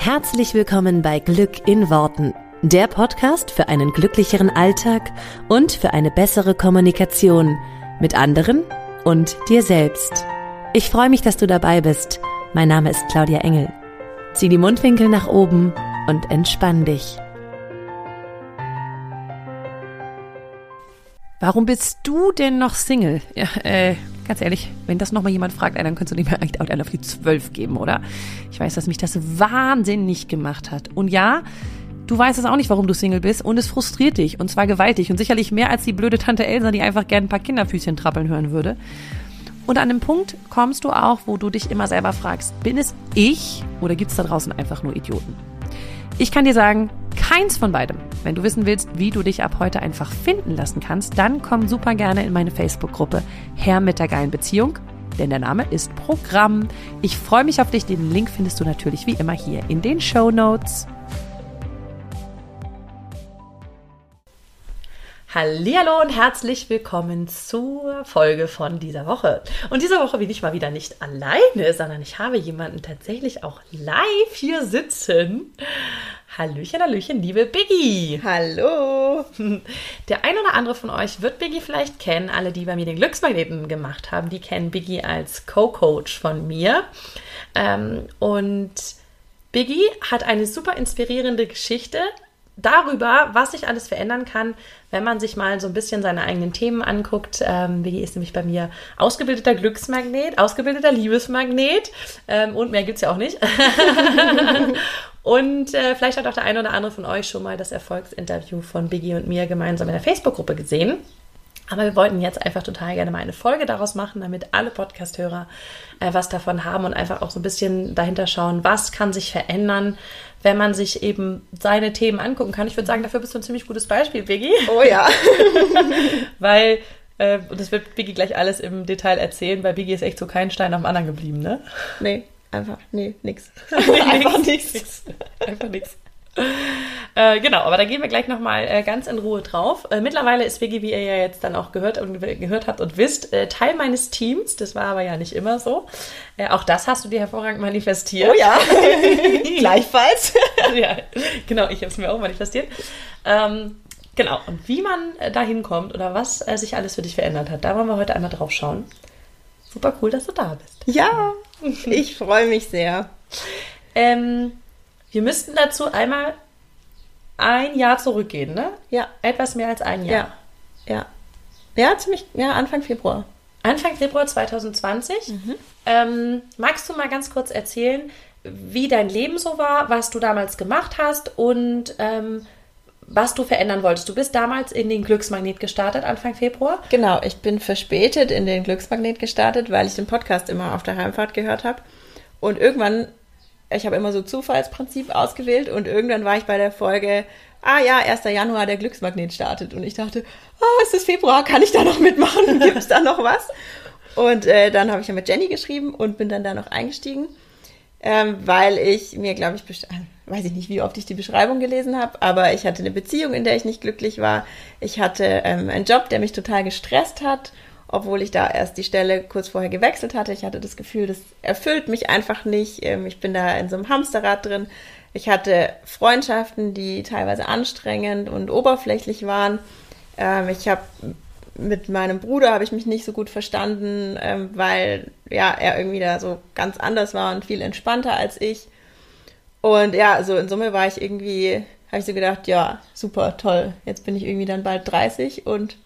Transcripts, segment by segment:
Herzlich willkommen bei Glück in Worten, der Podcast für einen glücklicheren Alltag und für eine bessere Kommunikation mit anderen und dir selbst. Ich freue mich, dass du dabei bist. Mein Name ist Claudia Engel. Zieh die Mundwinkel nach oben und entspann dich. Warum bist du denn noch Single? Ja, äh, ganz ehrlich, wenn das nochmal jemand fragt, dann könntest du dem eigentlich auch auf die zwölf geben, oder? Ich weiß, dass mich das wahnsinnig gemacht hat. Und ja, du weißt es auch nicht, warum du Single bist und es frustriert dich und zwar gewaltig und sicherlich mehr als die blöde Tante Elsa, die einfach gern ein paar Kinderfüßchen trappeln hören würde. Und an dem Punkt kommst du auch, wo du dich immer selber fragst, bin es ich oder gibt es da draußen einfach nur Idioten? Ich kann dir sagen, keins von beidem. Wenn du wissen willst, wie du dich ab heute einfach finden lassen kannst, dann komm super gerne in meine Facebook-Gruppe Herr mit der geilen Beziehung, denn der Name ist Programm. Ich freue mich auf dich. Den Link findest du natürlich wie immer hier in den Show Notes. Hallo und herzlich willkommen zur Folge von dieser Woche. Und diese Woche bin ich mal wieder nicht alleine, sondern ich habe jemanden tatsächlich auch live hier sitzen. Hallöchen, Hallöchen, liebe Biggie. Hallo. Der ein oder andere von euch wird Biggie vielleicht kennen. Alle, die bei mir den Glücksmagneten gemacht haben, die kennen Biggie als Co-Coach von mir. Ähm, und Biggie hat eine super inspirierende Geschichte darüber, was sich alles verändern kann, wenn man sich mal so ein bisschen seine eigenen Themen anguckt. Ähm, Biggie ist nämlich bei mir ausgebildeter Glücksmagnet, ausgebildeter Liebesmagnet ähm, und mehr gibt es ja auch nicht. und äh, vielleicht hat auch der eine oder andere von euch schon mal das Erfolgsinterview von Biggie und mir gemeinsam in der Facebook-Gruppe gesehen. Aber wir wollten jetzt einfach total gerne mal eine Folge daraus machen, damit alle Podcast-Hörer äh, was davon haben und einfach auch so ein bisschen dahinter schauen, was kann sich verändern, wenn man sich eben seine Themen angucken kann. Ich würde sagen, dafür bist du ein ziemlich gutes Beispiel, Biggie. Oh ja. Weil, äh, und das wird Biggie gleich alles im Detail erzählen, weil Biggie ist echt so kein Stein dem anderen geblieben, ne? Nee, einfach, nee, nix. einfach nichts. Einfach nichts. Äh, genau, aber da gehen wir gleich nochmal äh, ganz in Ruhe drauf. Äh, mittlerweile ist Vicky, wie ihr ja jetzt dann auch gehört und gehört habt und wisst, äh, Teil meines Teams. Das war aber ja nicht immer so. Äh, auch das hast du dir hervorragend manifestiert. Oh ja, gleichfalls. ja, genau, ich habe es mir auch manifestiert. Ähm, genau, und wie man äh, da hinkommt oder was sich alles für dich verändert hat, da wollen wir heute einmal drauf schauen. Super cool, dass du da bist. Ja, ich freue mich sehr. Ähm, wir müssten dazu einmal ein Jahr zurückgehen, ne? Ja. Etwas mehr als ein Jahr. Ja. Ja, ja ziemlich, ja, Anfang Februar. Anfang Februar 2020. Mhm. Ähm, magst du mal ganz kurz erzählen, wie dein Leben so war, was du damals gemacht hast und ähm, was du verändern wolltest? Du bist damals in den Glücksmagnet gestartet, Anfang Februar. Genau, ich bin verspätet in den Glücksmagnet gestartet, weil ich den Podcast immer auf der Heimfahrt gehört habe. Und irgendwann ich habe immer so Zufallsprinzip ausgewählt und irgendwann war ich bei der Folge, ah ja, 1. Januar der Glücksmagnet startet und ich dachte, oh, es ist Februar, kann ich da noch mitmachen? Gibt es da noch was? Und äh, dann habe ich ja mit Jenny geschrieben und bin dann da noch eingestiegen, ähm, weil ich mir, glaube ich, äh, weiß ich nicht, wie oft ich die Beschreibung gelesen habe, aber ich hatte eine Beziehung, in der ich nicht glücklich war. Ich hatte ähm, einen Job, der mich total gestresst hat obwohl ich da erst die Stelle kurz vorher gewechselt hatte. Ich hatte das Gefühl, das erfüllt mich einfach nicht. Ähm, ich bin da in so einem Hamsterrad drin. Ich hatte Freundschaften, die teilweise anstrengend und oberflächlich waren. Ähm, ich habe mit meinem Bruder habe ich mich nicht so gut verstanden, ähm, weil ja er irgendwie da so ganz anders war und viel entspannter als ich. Und ja, so in Summe war ich irgendwie, habe ich so gedacht, ja, super, toll. Jetzt bin ich irgendwie dann bald 30 und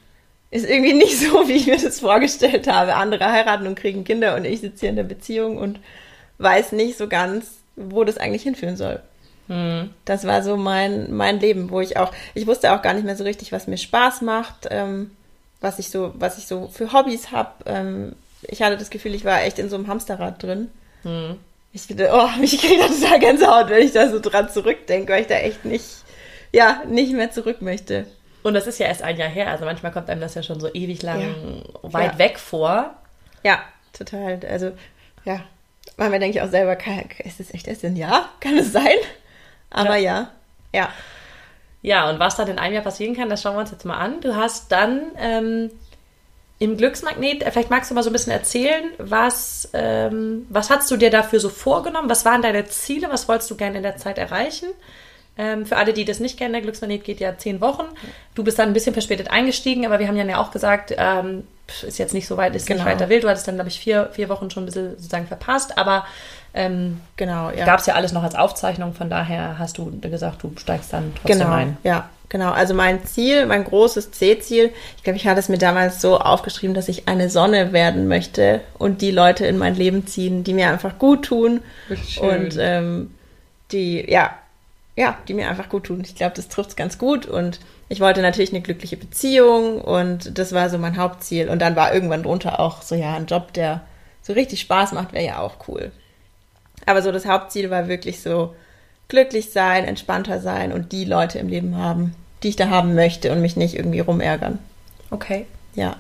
ist irgendwie nicht so, wie ich mir das vorgestellt habe. Andere heiraten und kriegen Kinder und ich sitze hier in der Beziehung und weiß nicht so ganz, wo das eigentlich hinführen soll. Hm. Das war so mein, mein Leben, wo ich auch, ich wusste auch gar nicht mehr so richtig, was mir Spaß macht, ähm, was ich so, was ich so für Hobbys habe. Ähm, ich hatte das Gefühl, ich war echt in so einem Hamsterrad drin. Hm. Ich finde, oh, mich kriege da total Gänsehaut, wenn ich da so dran zurückdenke, weil ich da echt nicht, ja, nicht mehr zurück möchte. Und das ist ja erst ein Jahr her, also manchmal kommt einem das ja schon so ewig lang ja. weit ja. weg vor. Ja, total. Also, ja. Manchmal denke ich auch selber, kann, ist das echt erst ein Jahr? Kann es sein? Aber ja. ja. Ja, und was dann in einem Jahr passieren kann, das schauen wir uns jetzt mal an. Du hast dann, ähm, im Glücksmagnet, vielleicht magst du mal so ein bisschen erzählen, was, ähm, was hast du dir dafür so vorgenommen? Was waren deine Ziele? Was wolltest du gerne in der Zeit erreichen? Ähm, für alle, die das nicht kennen, der Glücksmagnet geht ja zehn Wochen. Du bist dann ein bisschen verspätet eingestiegen, aber wir haben ja auch gesagt, ähm, ist jetzt nicht so weit, ist genau. nicht weiter wild. Du hattest dann, glaube ich, vier, vier Wochen schon ein bisschen sozusagen verpasst, aber ähm, genau, ja. gab es ja alles noch als Aufzeichnung, von daher hast du gesagt, du steigst dann trotzdem genau, ein. Ja, genau. Also mein Ziel, mein großes C-Ziel, ich glaube, ich hatte es mir damals so aufgeschrieben, dass ich eine Sonne werden möchte und die Leute in mein Leben ziehen, die mir einfach gut tun Schön. und ähm, die, ja, ja, die mir einfach gut tun. Ich glaube, das trifft es ganz gut und ich wollte natürlich eine glückliche Beziehung und das war so mein Hauptziel. Und dann war irgendwann drunter auch so, ja, ein Job, der so richtig Spaß macht, wäre ja auch cool. Aber so das Hauptziel war wirklich so glücklich sein, entspannter sein und die Leute im Leben haben, die ich da haben möchte und mich nicht irgendwie rumärgern. Okay. Ja.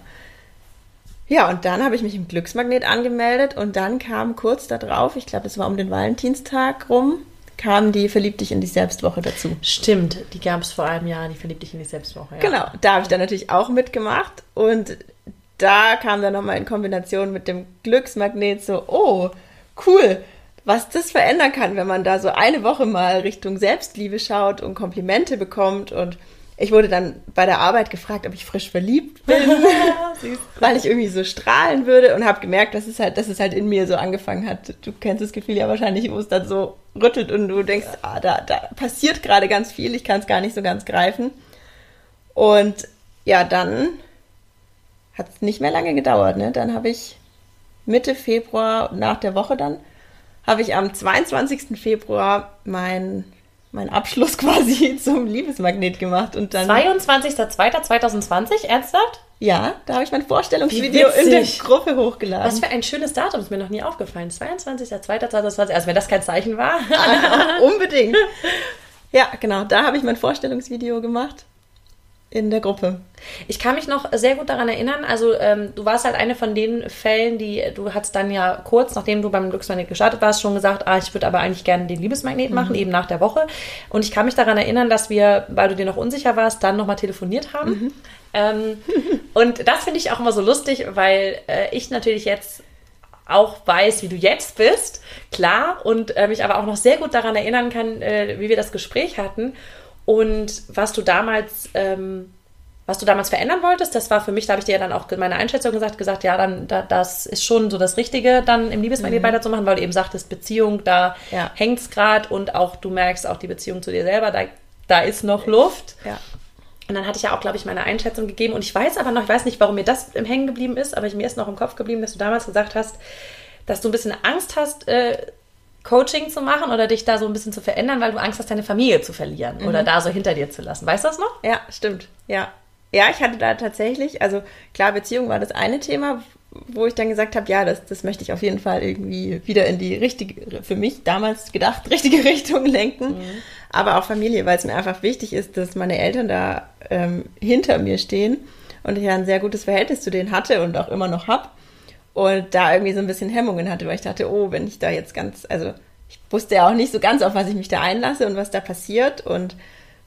Ja, und dann habe ich mich im Glücksmagnet angemeldet und dann kam kurz darauf, ich glaube, es war um den Valentinstag rum, kam die Verlieb dich in die Selbstwoche dazu. Stimmt, die gab es vor einem Jahr, die Verlieb dich in die Selbstwoche. Ja. Genau, da habe ich dann natürlich auch mitgemacht und da kam dann nochmal in Kombination mit dem Glücksmagnet so, oh, cool, was das verändern kann, wenn man da so eine Woche mal Richtung Selbstliebe schaut und Komplimente bekommt. Und ich wurde dann bei der Arbeit gefragt, ob ich frisch verliebt bin, weil ich irgendwie so strahlen würde und habe gemerkt, dass es halt, dass es halt in mir so angefangen hat. Du kennst das Gefühl ja wahrscheinlich, wo es dann so rüttelt und du denkst, ah, da, da passiert gerade ganz viel, ich kann es gar nicht so ganz greifen. Und ja, dann hat es nicht mehr lange gedauert. Ne? Dann habe ich Mitte Februar nach der Woche dann habe ich am 22. Februar mein, mein Abschluss quasi zum Liebesmagnet gemacht. Und dann 22.02.2020, ernsthaft? Ja, da habe ich mein Vorstellungsvideo in der Gruppe hochgeladen. Was für ein schönes Datum, ist mir noch nie aufgefallen. 22.02.2020, also wenn das kein Zeichen war. Unbedingt. Ja, genau, da habe ich mein Vorstellungsvideo gemacht in der Gruppe. Ich kann mich noch sehr gut daran erinnern, also ähm, du warst halt eine von den Fällen, die, du hast dann ja kurz, nachdem du beim Glücksmagnet gestartet warst, schon gesagt, ah, ich würde aber eigentlich gerne den Liebesmagnet mhm. machen, eben nach der Woche. Und ich kann mich daran erinnern, dass wir, weil du dir noch unsicher warst, dann nochmal telefoniert haben. Mhm. Ähm, und das finde ich auch immer so lustig, weil äh, ich natürlich jetzt auch weiß, wie du jetzt bist, klar, und äh, mich aber auch noch sehr gut daran erinnern kann, äh, wie wir das Gespräch hatten. Und was du damals, ähm, was du damals verändern wolltest, das war für mich, da habe ich dir ja dann auch meine Einschätzung gesagt, gesagt, ja, dann da, das ist schon so das Richtige, dann im Liebesmagnet mhm. weiterzumachen, weil du eben sagtest, Beziehung, da ja. hängt es gerade und auch du merkst auch die Beziehung zu dir selber, da, da ist noch Luft. Ja. Und dann hatte ich ja auch, glaube ich, meine Einschätzung gegeben. Und ich weiß aber noch, ich weiß nicht, warum mir das im Hängen geblieben ist, aber mir ist noch im Kopf geblieben, dass du damals gesagt hast, dass du ein bisschen Angst hast, äh, Coaching zu machen oder dich da so ein bisschen zu verändern, weil du Angst hast, deine Familie zu verlieren mhm. oder da so hinter dir zu lassen. Weißt du das noch? Ja, stimmt. Ja. Ja, ich hatte da tatsächlich, also klar, Beziehung war das eine Thema, wo ich dann gesagt habe, ja, das, das möchte ich auf jeden Fall irgendwie wieder in die richtige, für mich damals gedacht, richtige Richtung lenken. Mhm. Aber auch Familie, weil es mir einfach wichtig ist, dass meine Eltern da ähm, hinter mir stehen und ich ja ein sehr gutes Verhältnis zu denen hatte und auch immer noch habe und da irgendwie so ein bisschen Hemmungen hatte, weil ich dachte, oh, wenn ich da jetzt ganz, also ich wusste ja auch nicht so ganz, auf was ich mich da einlasse und was da passiert und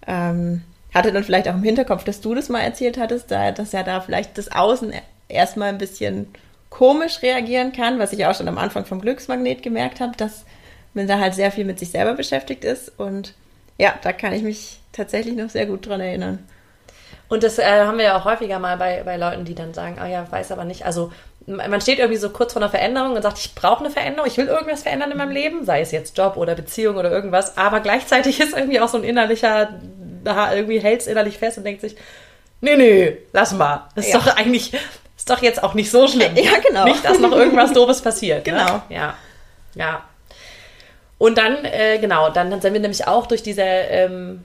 ähm, hatte dann vielleicht auch im Hinterkopf, dass du das mal erzählt hattest, da, dass ja da vielleicht das Außen erstmal ein bisschen komisch reagieren kann, was ich auch schon am Anfang vom Glücksmagnet gemerkt habe, dass man da halt sehr viel mit sich selber beschäftigt ist und ja, da kann ich mich tatsächlich noch sehr gut dran erinnern. Und das äh, haben wir ja auch häufiger mal bei, bei Leuten, die dann sagen, ah ja, weiß aber nicht. Also man steht irgendwie so kurz vor einer Veränderung und sagt, ich brauche eine Veränderung, ich will irgendwas verändern in meinem Leben, sei es jetzt Job oder Beziehung oder irgendwas. Aber gleichzeitig ist irgendwie auch so ein innerlicher, da irgendwie hält es innerlich fest und denkt sich, nee, nee, lass mal. Das ist ja. doch eigentlich, ist doch jetzt auch nicht so schlimm. Ja, genau. Nicht, dass noch irgendwas Doofes passiert. Ne? Genau. Ne? Ja. Ja. Und dann, äh, genau, dann, dann sind wir nämlich auch durch diese ähm,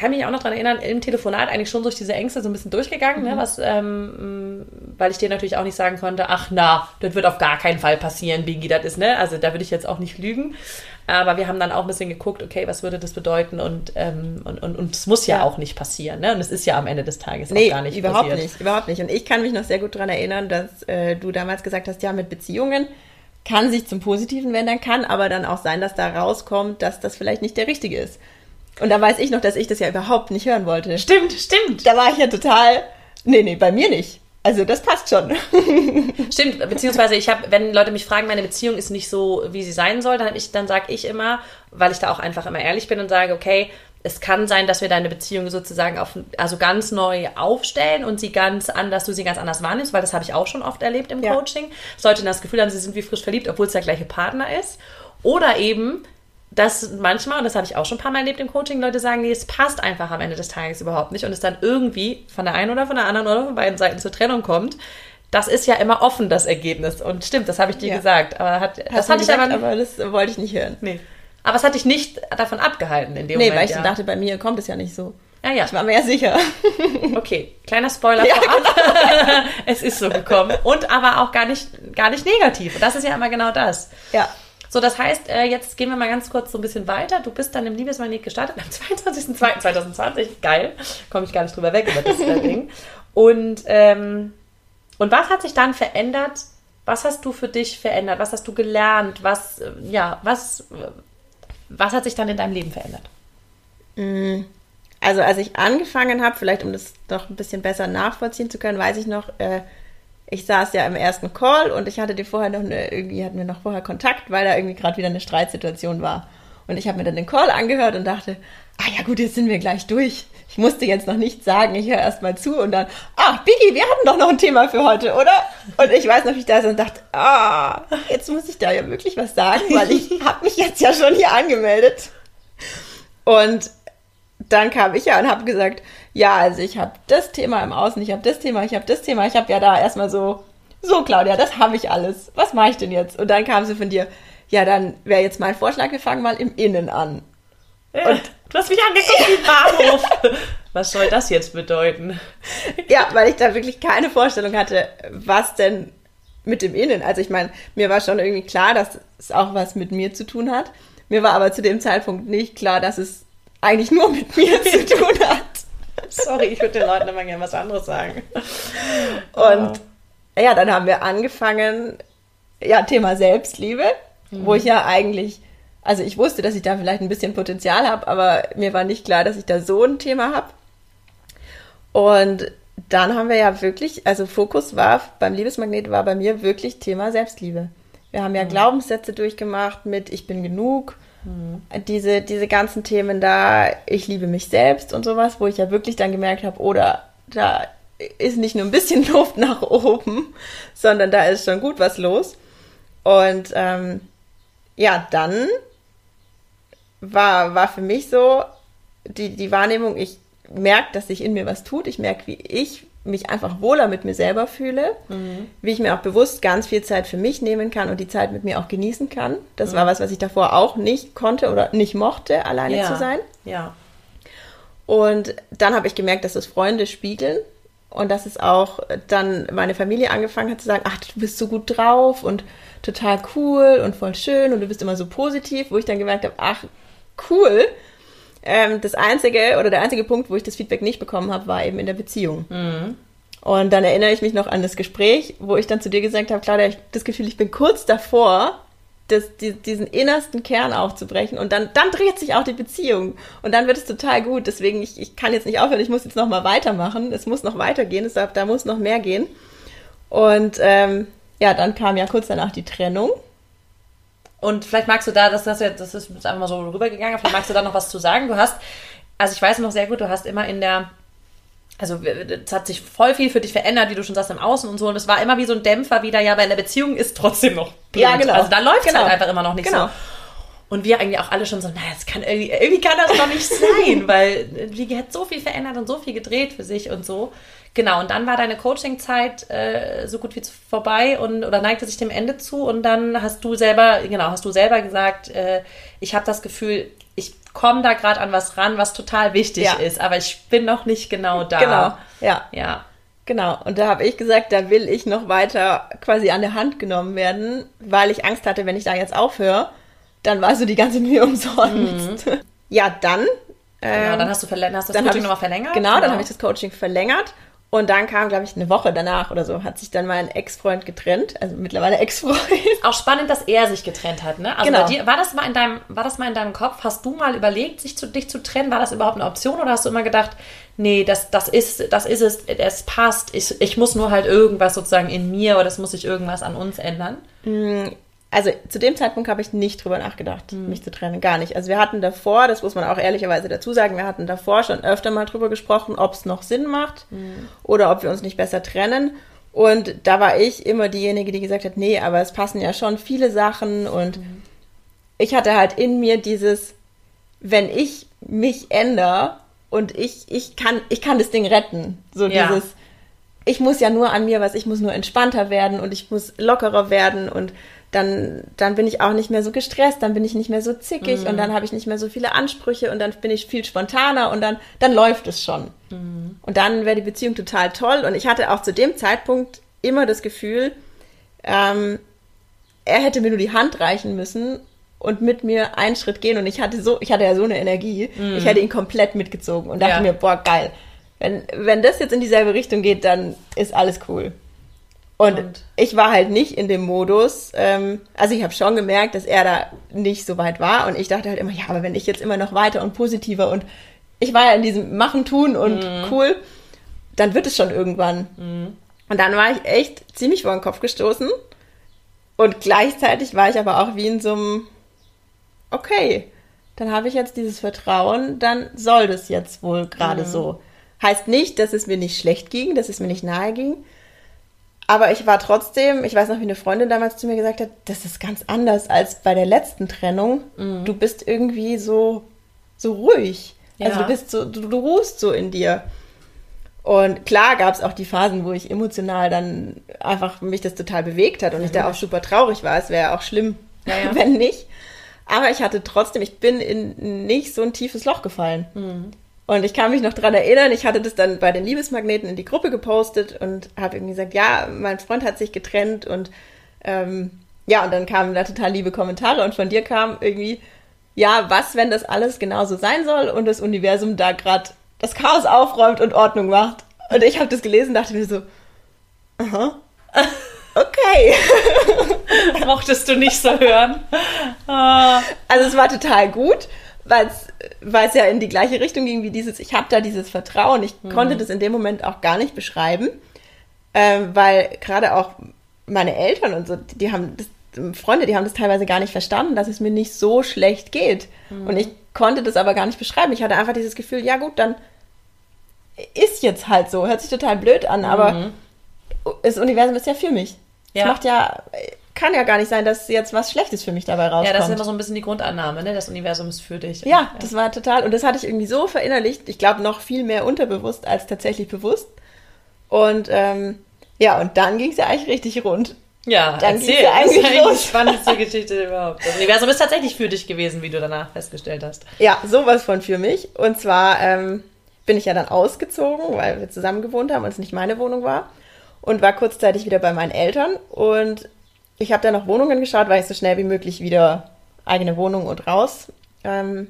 kann mich auch noch daran erinnern, im Telefonat eigentlich schon durch diese Ängste so ein bisschen durchgegangen, ne, mhm. ne, was, ähm, weil ich dir natürlich auch nicht sagen konnte, ach na, das wird auf gar keinen Fall passieren, Biggie, das ist, ne, also da würde ich jetzt auch nicht lügen. Aber wir haben dann auch ein bisschen geguckt, okay, was würde das bedeuten und ähm, und, und, und es muss ja, ja, auch nicht passieren, ne? Und es ist ja am Ende des Tages nee, auch gar nicht überhaupt passiert. nicht, überhaupt nicht. Und ich kann mich noch sehr gut daran erinnern, dass äh, du damals gesagt hast, ja, mit Beziehungen kann sich zum Positiven wenden, kann aber dann auch sein, dass da rauskommt, dass das vielleicht nicht der Richtige ist. Und da weiß ich noch, dass ich das ja überhaupt nicht hören wollte. Stimmt, stimmt. Da war ich ja total. Nee, nee, bei mir nicht. Also das passt schon. Stimmt, beziehungsweise ich habe, wenn Leute mich fragen, meine Beziehung ist nicht so, wie sie sein soll, dann, ich, dann sage ich immer, weil ich da auch einfach immer ehrlich bin und sage, okay, es kann sein, dass wir deine Beziehung sozusagen auf, also ganz neu aufstellen und sie ganz anders, du sie ganz anders wahrnimmst, weil das habe ich auch schon oft erlebt im Ja. Coaching. Leute das Gefühl haben, sie sind wie frisch verliebt, obwohl es der gleiche Partner ist. Oder eben, dass manchmal, und das habe ich auch schon ein paar Mal erlebt im Coaching, Leute sagen, nee, es passt einfach am Ende des Tages überhaupt nicht und es dann irgendwie von der einen oder von der anderen oder von beiden Seiten zur Trennung kommt. Das ist ja immer offen, das Ergebnis. Und stimmt, das habe ich dir Ja. gesagt. Aber hat, das hatte ich aber, aber das wollte ich nicht hören. nee. Aber es hat dich nicht davon abgehalten in dem Nee, Moment. weil ich ja. dachte, bei mir kommt es ja nicht so. ja, ja. Ich war mir ja sicher. Okay, kleiner Spoiler Ja, vorab. es ist so gekommen. Und aber auch gar nicht, gar nicht negativ. Und das ist ja immer genau das. Ja. So, das heißt, äh, jetzt gehen wir mal ganz kurz so ein bisschen weiter. Du bist dann im Liebesmagnet gestartet am 22.02.2020. Geil. Komme ich gar nicht drüber weg über das äh, Ding. Und, ähm, und was hat sich dann verändert? Was hast du für dich verändert? Was hast du gelernt? Was, äh, ja, was, äh, was hat sich dann in deinem Leben verändert? Also als ich angefangen habe, vielleicht um das noch ein bisschen besser nachvollziehen zu können, weiß ich noch, äh, ich saß ja im ersten Call und ich hatte dir vorher noch eine, irgendwie hatten wir noch vorher Kontakt, weil da irgendwie gerade wieder eine Streitsituation war. Und ich habe mir dann den Call angehört und dachte, ah ja gut, jetzt sind wir gleich durch. Ich musste jetzt noch nichts sagen, ich höre erst mal zu und dann, ah, Biggie, wir hatten doch noch ein Thema für heute, oder? Und ich weiß noch, wie ich da saß und dachte, ah, jetzt muss ich da ja wirklich was sagen, weil ich habe mich jetzt ja schon hier angemeldet. Und dann kam ich ja und habe gesagt, ja, also ich habe das Thema im Außen, ich habe das Thema, ich habe das Thema, ich habe ja da erstmal so, so Claudia, das habe ich alles. Was mache ich denn jetzt? Und dann kam sie von dir, ja, dann wäre jetzt mein Vorschlag, wir fangen mal im Innen an. Und du hast mich angeguckt wie Bahnhof. Was soll das jetzt bedeuten? Ja, weil ich da wirklich keine Vorstellung hatte, was denn mit dem Innen. Also ich meine, mir war schon irgendwie klar, dass es auch was mit mir zu tun hat. Mir war aber zu dem Zeitpunkt nicht klar, dass es eigentlich nur mit mir zu tun hat. Sorry, ich würde den Leuten immer gerne was anderes sagen. Und ja, dann haben wir angefangen, ja, Thema Selbstliebe, wo ich ja eigentlich, also ich wusste, dass ich da vielleicht ein bisschen Potenzial habe, aber mir war nicht klar, dass ich da so ein Thema habe. Und dann haben wir ja wirklich, also Fokus war beim Liebesmagnet war bei mir wirklich Thema Selbstliebe. Wir haben ja Glaubenssätze durchgemacht mit ich bin genug, diese, diese ganzen Themen da, ich liebe mich selbst und sowas, wo ich ja wirklich dann gemerkt habe, oder da ist nicht nur ein bisschen Luft nach oben, sondern da ist schon gut was los. Und ähm, ja, dann war, war für mich so die, die Wahrnehmung, ich merke, dass sich in mir was tut, ich merke, wie ich mich einfach wohler mit mir selber fühle, wie ich mir auch bewusst ganz viel Zeit für mich nehmen kann und die Zeit mit mir auch genießen kann. Das war was, was ich davor auch nicht konnte oder nicht mochte, alleine zu sein. Ja. Und dann habe ich gemerkt, dass es Freunde spiegeln und dass es auch dann meine Familie angefangen hat zu sagen, ach, du bist so gut drauf und total cool und voll schön und du bist immer so positiv, wo ich dann gemerkt habe, ach, cool. Ähm, das einzige oder der einzige Punkt, wo ich das Feedback nicht bekommen habe, war eben in der Beziehung. Und dann erinnere ich mich noch an das Gespräch, wo ich dann zu dir gesagt habe, Claudia, ich habe das Gefühl, ich bin kurz davor, das, die, diesen innersten Kern aufzubrechen und dann, dann dreht sich auch die Beziehung und dann wird es total gut. Deswegen, ich, ich kann jetzt nicht aufhören, ich muss jetzt noch mal weitermachen. Es muss noch weitergehen, es darf, da muss noch mehr gehen. Und ähm, ja, dann kam ja kurz danach die Trennung. Und vielleicht magst du da, das, das, das ist jetzt einfach mal so rübergegangen, vielleicht magst du da noch was zu sagen. Du hast, also ich weiß noch sehr gut, du hast immer in der, also es hat sich voll viel für dich verändert, wie du schon sagst, im Außen und so. Und es war immer wie so ein Dämpfer wieder, ja, weil in der Beziehung ist trotzdem noch blöd. Ja, genau. Also da läuft es Genau. halt einfach immer noch nicht Genau. so. Und wir eigentlich auch alle schon so, naja, das kann irgendwie, irgendwie kann das doch nicht sein, weil Vicky hat so viel verändert und so viel gedreht für sich und so. Genau, und dann war deine Coaching-Zeit äh, so gut wie vorbei und oder neigte sich dem Ende zu und dann hast du selber, genau, hast du selber gesagt, äh, ich habe das Gefühl, ich komme da gerade an was ran, was total wichtig Ja. ist, aber ich bin noch nicht genau da. Genau, ja. Ja. Genau, und da habe ich gesagt, da will ich noch weiter quasi an der Hand genommen werden, weil ich Angst hatte, wenn ich da jetzt aufhöre, dann war so die ganze Mühe umsonst. Ja, dann. Genau, ähm, dann hast du, verlängert, hast das Coaching nochmal verlängert. Genau, dann habe ich das Coaching verlängert Und dann kam, glaube ich, eine Woche danach oder so, hat sich dann mein Ex-Freund getrennt, also mittlerweile Ex-Freund. Auch spannend, dass er sich getrennt hat, ne? Also Genau. dir, war das mal in deinem, war das mal in deinem Kopf? Hast du mal überlegt, sich zu, dich zu trennen? War das überhaupt eine Option oder hast du immer gedacht, nee, das, das ist, das ist es, es passt, ich, ich muss nur halt irgendwas sozusagen in mir oder es muss sich irgendwas an uns ändern? Also zu dem Zeitpunkt habe ich nicht drüber nachgedacht, mich zu trennen, gar nicht. Also wir hatten davor, das muss man auch ehrlicherweise dazu sagen, wir hatten davor schon öfter mal drüber gesprochen, ob es noch Sinn macht oder ob wir uns nicht besser trennen. Und da war ich immer diejenige, die gesagt hat, nee, aber es passen ja schon viele Sachen und ich hatte halt in mir dieses, wenn ich mich ändere und ich, ich kann, ich kann das Ding retten. So Ja. dieses, ich muss ja nur an mir was, ich muss nur entspannter werden und ich muss lockerer werden und dann, dann bin ich auch nicht mehr so gestresst, dann bin ich nicht mehr so zickig und dann habe ich nicht mehr so viele Ansprüche und dann bin ich viel spontaner und dann, dann läuft es schon. Und dann wäre die Beziehung total toll und ich hatte auch zu dem Zeitpunkt immer das Gefühl, ähm, er hätte mir nur die Hand reichen müssen und mit mir einen Schritt gehen und ich hatte so, ich hatte ja so eine Energie, ich hätte ihn komplett mitgezogen und dachte Ja. mir, boah, geil. Wenn, wenn das jetzt in dieselbe Richtung geht, dann ist alles cool. Und, Und? ich war halt nicht in dem Modus, ähm, also ich habe schon gemerkt, dass er da nicht so weit war und ich dachte halt immer, ja, aber wenn ich jetzt immer noch weiter und positiver und ich war ja in diesem Machen, Tun und cool, dann wird es schon irgendwann. Und dann war ich echt ziemlich vor den Kopf gestoßen und gleichzeitig war ich aber auch wie in so einem, okay, dann habe ich jetzt dieses Vertrauen, dann soll das jetzt wohl gerade so. Heißt nicht, dass es mir nicht schlecht ging, dass es mir nicht nahe ging. Aber ich war trotzdem, ich weiß noch, wie eine Freundin damals zu mir gesagt hat, das ist ganz anders als bei der letzten Trennung. Du bist irgendwie so, so ruhig. Also Ja. du bist so, du, du ruhst so in dir. Und klar gab es auch die Phasen, wo ich emotional dann einfach mich das total bewegt hat und ich da auch super traurig war. Es wäre auch schlimm, Ja, ja. wenn nicht. Aber ich hatte trotzdem, ich bin in nicht so ein tiefes Loch gefallen. Mhm. Und ich kann mich noch dran erinnern, ich hatte das dann bei den Liebesmagneten in die Gruppe gepostet und habe irgendwie gesagt, ja, mein Freund hat sich getrennt und ähm, ja, und dann kamen da total liebe Kommentare und von dir kam irgendwie, ja, was, wenn das alles genauso sein soll und das Universum da gerade das Chaos aufräumt und Ordnung macht. Und ich habe das gelesen, dachte mir so, aha, okay. Mochtest du nicht so hören? Ah. Also es war total gut, weil es ja in die gleiche Richtung ging wie dieses, ich habe da dieses Vertrauen. Ich konnte das in dem Moment auch gar nicht beschreiben, ähm, weil gerade auch meine Eltern und so, die, haben das, Freunde, die haben das teilweise gar nicht verstanden, dass es mir nicht so schlecht geht. Und ich konnte das aber gar nicht beschreiben. Ich hatte einfach dieses Gefühl, ja gut, dann ist jetzt halt so. Hört sich total blöd an, aber das Universum ist ja für mich. Es Ja. macht ja, kann ja gar nicht sein, dass jetzt was Schlechtes für mich dabei rauskommt. Ja, das ist immer so ein bisschen die Grundannahme, ne? Das Universum ist für dich. Ja, das war total, und das hatte ich irgendwie so verinnerlicht, ich glaube noch viel mehr unterbewusst als tatsächlich bewusst. Und ähm, ja, und dann ging es ja eigentlich richtig rund. Ja, Dann erzähl. ja das ist eigentlich eigentlich die spannendste Geschichte überhaupt. Das Universum ist tatsächlich für dich gewesen, wie du danach festgestellt hast. Ja, sowas von für mich. Und zwar ähm, bin ich ja dann ausgezogen, weil wir zusammen gewohnt haben und es nicht meine Wohnung war. Und war kurzzeitig wieder bei meinen Eltern. Und ich habe dann noch Wohnungen geschaut, weil ich so schnell wie möglich wieder eigene Wohnung und raus. Ähm,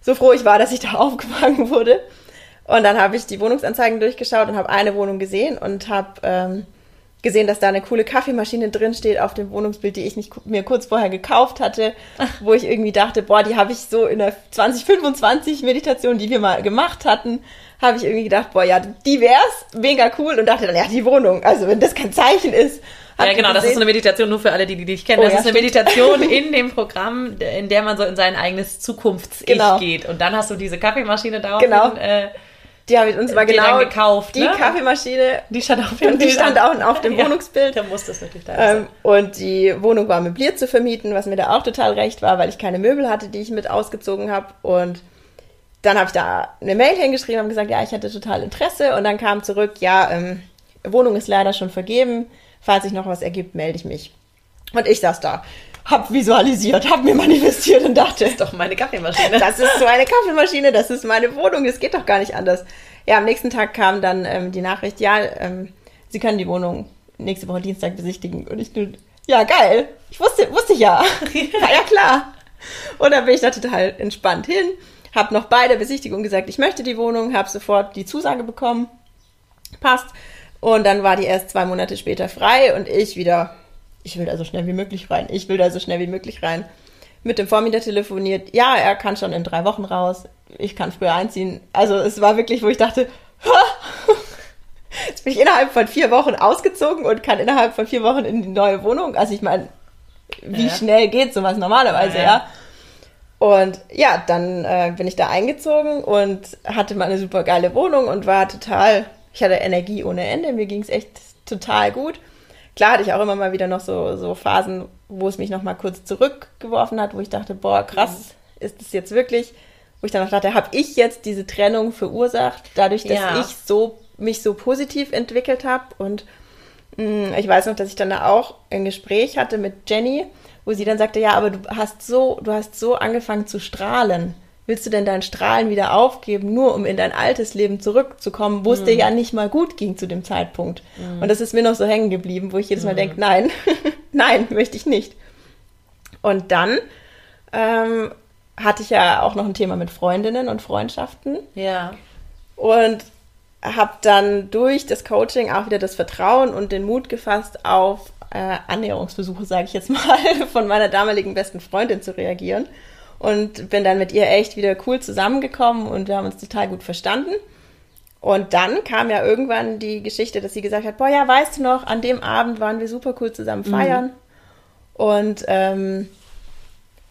so froh ich war, dass ich da aufgefangen wurde. Und dann habe ich die Wohnungsanzeigen durchgeschaut und habe eine Wohnung gesehen und habe ähm, gesehen, dass da eine coole Kaffeemaschine drin steht auf dem Wohnungsbild, die ich nicht, mir kurz vorher gekauft hatte, wo ich irgendwie dachte, boah, die habe ich so in der 2025 Meditation, die wir mal gemacht hatten, habe ich irgendwie gedacht, boah, ja, die wär's, mega cool und dachte dann, ja, die Wohnung, also wenn das kein Zeichen ist. Ja, genau, das ist eine Meditation nur für alle, die, die dich kennen. Oh, das ja, ist eine stimmt. Meditation in dem Programm, in der man so in sein eigenes Zukunfts-Ich Genau. geht. Und dann hast du diese Kaffeemaschine da Genau. äh, die habe ich uns mal die genau gekauft, die ne? Kaffeemaschine die stand auf dem und die stand auch auf dem Ja, Wohnungsbild. Da muss das wirklich da Ähm, und die Wohnung war möbliert zu vermieten, was mir da auch total recht war, weil ich keine Möbel hatte, die ich mit ausgezogen habe. Und dann habe ich da eine Mail hingeschrieben und gesagt, ja, ich hätte total Interesse. Und dann kam zurück, ja, ähm, Wohnung ist leider schon vergeben. Falls sich noch was ergibt, melde ich mich. Und ich saß da, hab visualisiert, hab mir manifestiert und dachte, ist doch meine Kaffeemaschine. das ist so eine Kaffeemaschine, das ist meine Wohnung, es geht doch gar nicht anders. Ja, am nächsten Tag kam dann ähm, die Nachricht, ja, ähm, Sie können die Wohnung nächste Woche Dienstag besichtigen. Und ich nur, ja, geil. Ich wusste, wusste ich ja. War ja klar. Und dann bin ich da total entspannt hin, hab noch bei der Besichtigung gesagt, ich möchte die Wohnung, habe sofort die Zusage bekommen. passt. Und dann war die erst zwei Monate später frei und ich wieder, ich will da so schnell wie möglich rein, ich will da so schnell wie möglich rein. Mit dem Vormieter telefoniert, ja, er kann schon in drei Wochen raus, ich kann früher einziehen. Also es war wirklich, wo ich dachte, jetzt bin ich innerhalb von vier Wochen ausgezogen und kann innerhalb von vier Wochen in die neue Wohnung. Also ich meine, wie Ja. schnell geht sowas normalerweise, Ja, ja. ja. Und ja, dann äh, bin ich da eingezogen und hatte mal eine super geile Wohnung und war total, ich hatte Energie ohne Ende, mir ging es echt total gut. Klar hatte ich auch immer mal wieder noch so, so Phasen, wo es mich noch mal kurz zurückgeworfen hat, wo ich dachte, boah, krass, ist das jetzt wirklich, wo ich dann auch dachte, habe ich jetzt diese Trennung verursacht, dadurch, dass Ja. ich so mich so positiv entwickelt habe und mh, ich weiß noch, dass ich dann da auch ein Gespräch hatte mit Jenny, wo sie dann sagte, ja, aber du hast so, du hast so angefangen zu strahlen. Willst du denn dein Strahlen wieder aufgeben, nur um in dein altes Leben zurückzukommen, wo es dir ja nicht mal gut ging zu dem Zeitpunkt? Und das ist mir noch so hängen geblieben, wo ich jedes Mal denke, nein, nein, möchte ich nicht. Und dann ähm, hatte ich ja auch noch ein Thema mit Freundinnen und Freundschaften Ja. und habe dann durch das Coaching auch wieder das Vertrauen und den Mut gefasst, auf äh, Annäherungsversuche, sage ich jetzt mal, von meiner damaligen besten Freundin zu reagieren. Und bin dann mit ihr echt wieder cool zusammengekommen und wir haben uns total gut verstanden. Und dann kam ja irgendwann die Geschichte, dass sie gesagt hat, boah, ja, weißt du noch, an dem Abend waren wir super cool zusammen feiern. Und ähm,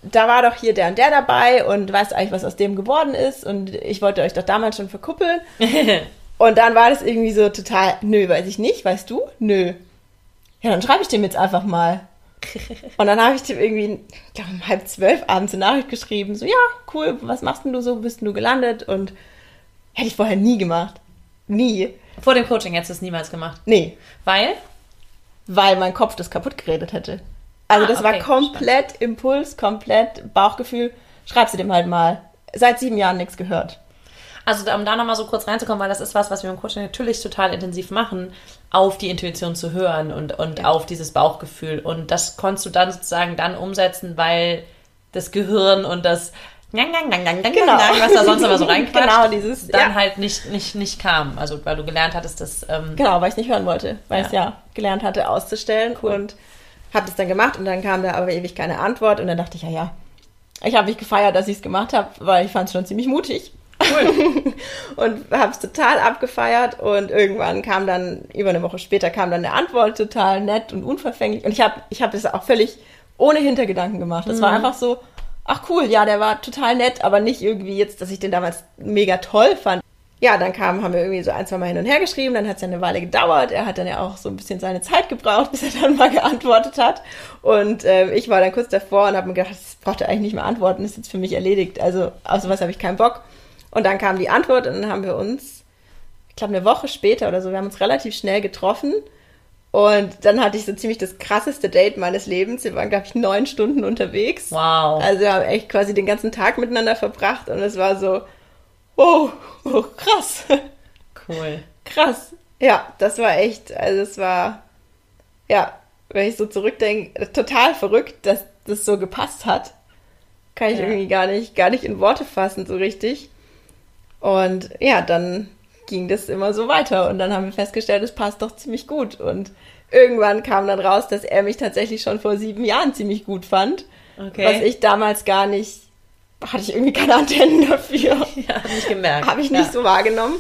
da war doch hier der und der dabei und weißt du eigentlich, was aus dem geworden ist? Und ich wollte euch doch damals schon verkuppeln. Und dann war das irgendwie so total, nö, weiß ich nicht, weißt du? Nö. Ja, dann schreibe ich dem jetzt einfach mal. Und dann habe ich dem irgendwie, ich glaube, um halb zwölf abends eine Nachricht geschrieben, so, ja, cool, was machst denn du so, bist du gelandet? Und hätte ich vorher nie gemacht. Nie. Vor dem Coaching hättest du es niemals gemacht. Nee, Weil? weil mein Kopf das kaputt geredet hätte. Also Ah, das war okay, komplett Impuls, komplett Bauchgefühl. Schreib sie dem halt mal. Seit sieben Jahren nichts gehört. Also um da nochmal so kurz reinzukommen, weil das ist was, was wir im Coaching natürlich total intensiv machen, auf die Intuition zu hören und, und auf dieses Bauchgefühl. Und das konntest du dann sozusagen dann umsetzen, weil das Gehirn und das Gang, gang, gang, gang, gang, Genau. gang, was da sonst immer so reinquatscht, Genau, dieses- dann ja. halt nicht, nicht, nicht kam. Also weil du gelernt hattest, dass ähm, Genau, weil ich nicht hören wollte, weil ich es Ja. ja gelernt hatte auszustellen und habe das dann gemacht und dann kam da aber ewig keine Antwort und dann dachte ich, ja, ja, ich habe mich gefeiert, dass ich es gemacht habe, weil ich fand es schon ziemlich mutig. Cool. und habe es total abgefeiert und irgendwann kam dann, über eine Woche später kam dann eine Antwort, total nett und unverfänglich und ich habe ich hab das auch völlig ohne Hintergedanken gemacht. Das war einfach so, ach cool, ja, der war total nett, aber nicht irgendwie jetzt, dass ich den damals mega toll fand. Ja, dann kam, haben wir irgendwie so ein, zwei Mal hin und her geschrieben, dann hat es ja eine Weile gedauert. Er hat dann ja auch so ein bisschen seine Zeit gebraucht, bis er dann mal geantwortet hat. Und ähm, ich war dann kurz davor und habe mir gedacht, das braucht er eigentlich nicht mehr antworten, ist jetzt für mich erledigt. Also auf sowas habe ich keinen Bock. Und dann kam die Antwort und dann haben wir uns, ich glaube eine Woche später oder so, wir haben uns relativ schnell getroffen. Und dann hatte ich so ziemlich das krasseste Date meines Lebens. Wir waren, glaube ich, neun Stunden unterwegs. Wow. Also wir haben echt quasi den ganzen Tag miteinander verbracht und es war so, oh, oh krass, Cool. krass. Ja, das war echt, also es war, ja, wenn ich so zurückdenke, total verrückt, dass das so gepasst hat. Kann ich Ja. irgendwie gar nicht, gar nicht in Worte fassen so richtig. Und ja, dann ging das immer so weiter und dann haben wir festgestellt, es passt doch ziemlich gut. Und irgendwann kam dann raus, dass er mich tatsächlich schon vor sieben Jahren ziemlich gut fand. Okay. Was ich damals gar nicht, hatte ich irgendwie keine Antennen dafür. ja, hab nicht gemerkt. Habe ich nicht ja. so wahrgenommen.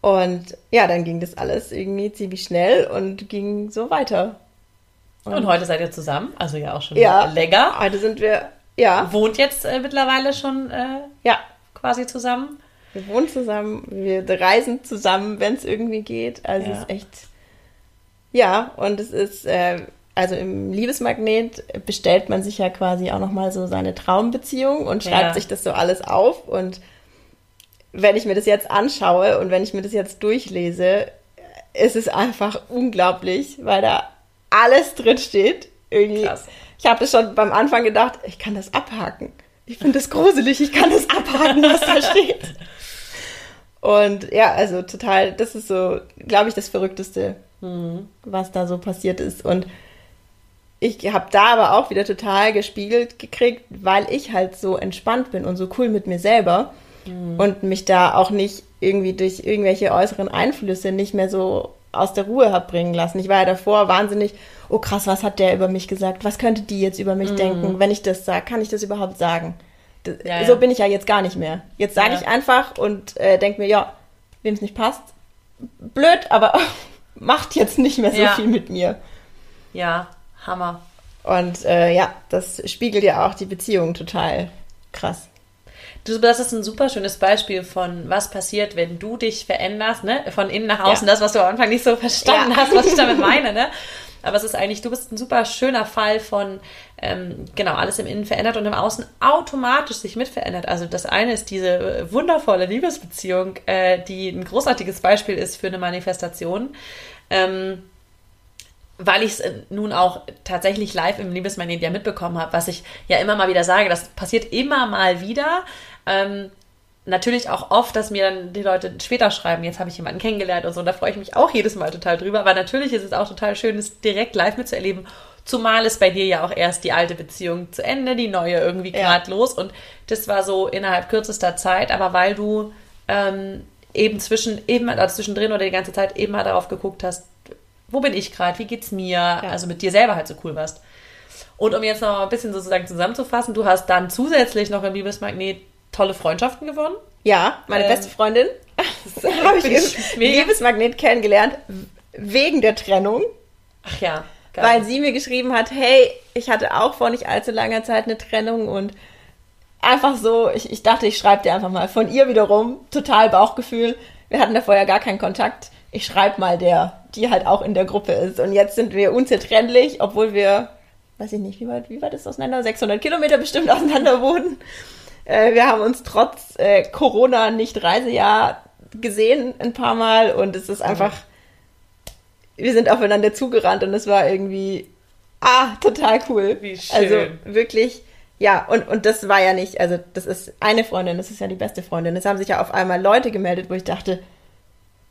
Und ja, dann ging das alles irgendwie ziemlich schnell und ging so weiter. Und heute seid ihr zusammen, also ja auch schon Ja. länger. Heute sind wir, ja, Wohnt jetzt äh, mittlerweile schon äh, ja, quasi zusammen. wir wohnen zusammen, wir reisen zusammen, wenn es irgendwie geht. Also Ja. es ist echt, ja, und es ist, äh, also im Liebesmagnet bestellt man sich ja quasi auch nochmal so seine Traumbeziehung und schreibt Ja. sich das so alles auf. Und wenn ich mir das jetzt anschaue und wenn ich mir das jetzt durchlese, ist es einfach unglaublich, weil da alles drin steht. Irgendwie. Krass. Ich habe das schon beim Anfang gedacht, ich kann das abhaken. Ich finde das gruselig, ich kann das abhaken, was da steht. Und ja, also total, das ist so, glaube ich, das Verrückteste, was da so passiert ist. Und ich habe da aber auch wieder total gespiegelt gekriegt, weil ich halt so entspannt bin und so cool mit mir selber und mich da auch nicht irgendwie durch irgendwelche äußeren Einflüsse nicht mehr so aus der Ruhe habe bringen lassen. Ich war ja davor wahnsinnig, oh krass, was hat der über mich gesagt? Was könnte die jetzt über mich mhm. denken? Wenn ich das sage, kann ich das überhaupt sagen? Das, ja, ja. So bin ich ja jetzt gar nicht mehr. Jetzt sage ja. ich einfach und äh, denke mir, ja, wem es nicht passt, blöd, aber macht jetzt nicht mehr so viel mit mir. Ja, Hammer. Und äh, ja, das spiegelt ja auch die Beziehung total krass. Du, das ist ein super schönes Beispiel von, was passiert, wenn du dich veränderst, ne? Von innen nach außen, ja. das, was du am Anfang nicht so verstanden ja. hast, was ich damit meine, ne? Aber es ist eigentlich, du bist ein super schöner Fall von, ähm, genau, alles im Innen verändert und im Außen automatisch sich mit verändert. Also das eine ist diese wundervolle Liebesbeziehung, äh, die ein großartiges Beispiel ist für eine Manifestation. Ähm, weil ich es äh, nun auch tatsächlich live im Liebesmagnet ja mitbekommen habe, was ich ja immer mal wieder sage, das passiert immer mal wieder. Ähm, natürlich auch oft, dass mir dann die Leute später schreiben, jetzt habe ich jemanden kennengelernt und so, und da freue ich mich auch jedes Mal total drüber. Aber natürlich ist es auch total schön, es direkt live mitzuerleben. Zumal ist bei dir ja auch erst die alte Beziehung zu Ende, die neue irgendwie gerade ja. los. Und das war so innerhalb kürzester Zeit, aber weil du ähm, eben zwischen, eben also zwischendrin oder die ganze Zeit eben mal darauf geguckt hast, wo bin ich gerade, wie geht's mir, ja. also mit dir selber halt so cool warst. Und um jetzt noch ein bisschen sozusagen zusammenzufassen, du hast dann zusätzlich noch im Liebesmagnet tolle Freundschaften gewonnen. Ja, meine ähm, beste Freundin habe ich im Liebesmagnet kennengelernt, wegen der Trennung. Ach ja. Geil. Weil sie mir geschrieben hat, hey, ich hatte auch vor nicht allzu langer Zeit eine Trennung und einfach so, ich, ich dachte, ich schreibe dir einfach mal. Von ihr wiederum, total Bauchgefühl. Wir hatten da vorher gar keinen Kontakt. Ich schreibe mal der die halt auch in der Gruppe ist. Und jetzt sind wir unzertrennlich, obwohl wir, weiß ich nicht, wie weit, wie weit ist auseinander? 600 Kilometer bestimmt auseinander wohnen. Äh, wir haben uns trotz äh, Corona nicht Reisejahr gesehen ein paar Mal und es ist einfach, wir sind aufeinander zugerannt und es war irgendwie, ah, total cool. Wie schön. Also wirklich, ja, und, und das war ja nicht, also das ist eine Freundin, das ist ja die beste Freundin. Es haben sich ja auf einmal Leute gemeldet, wo ich dachte,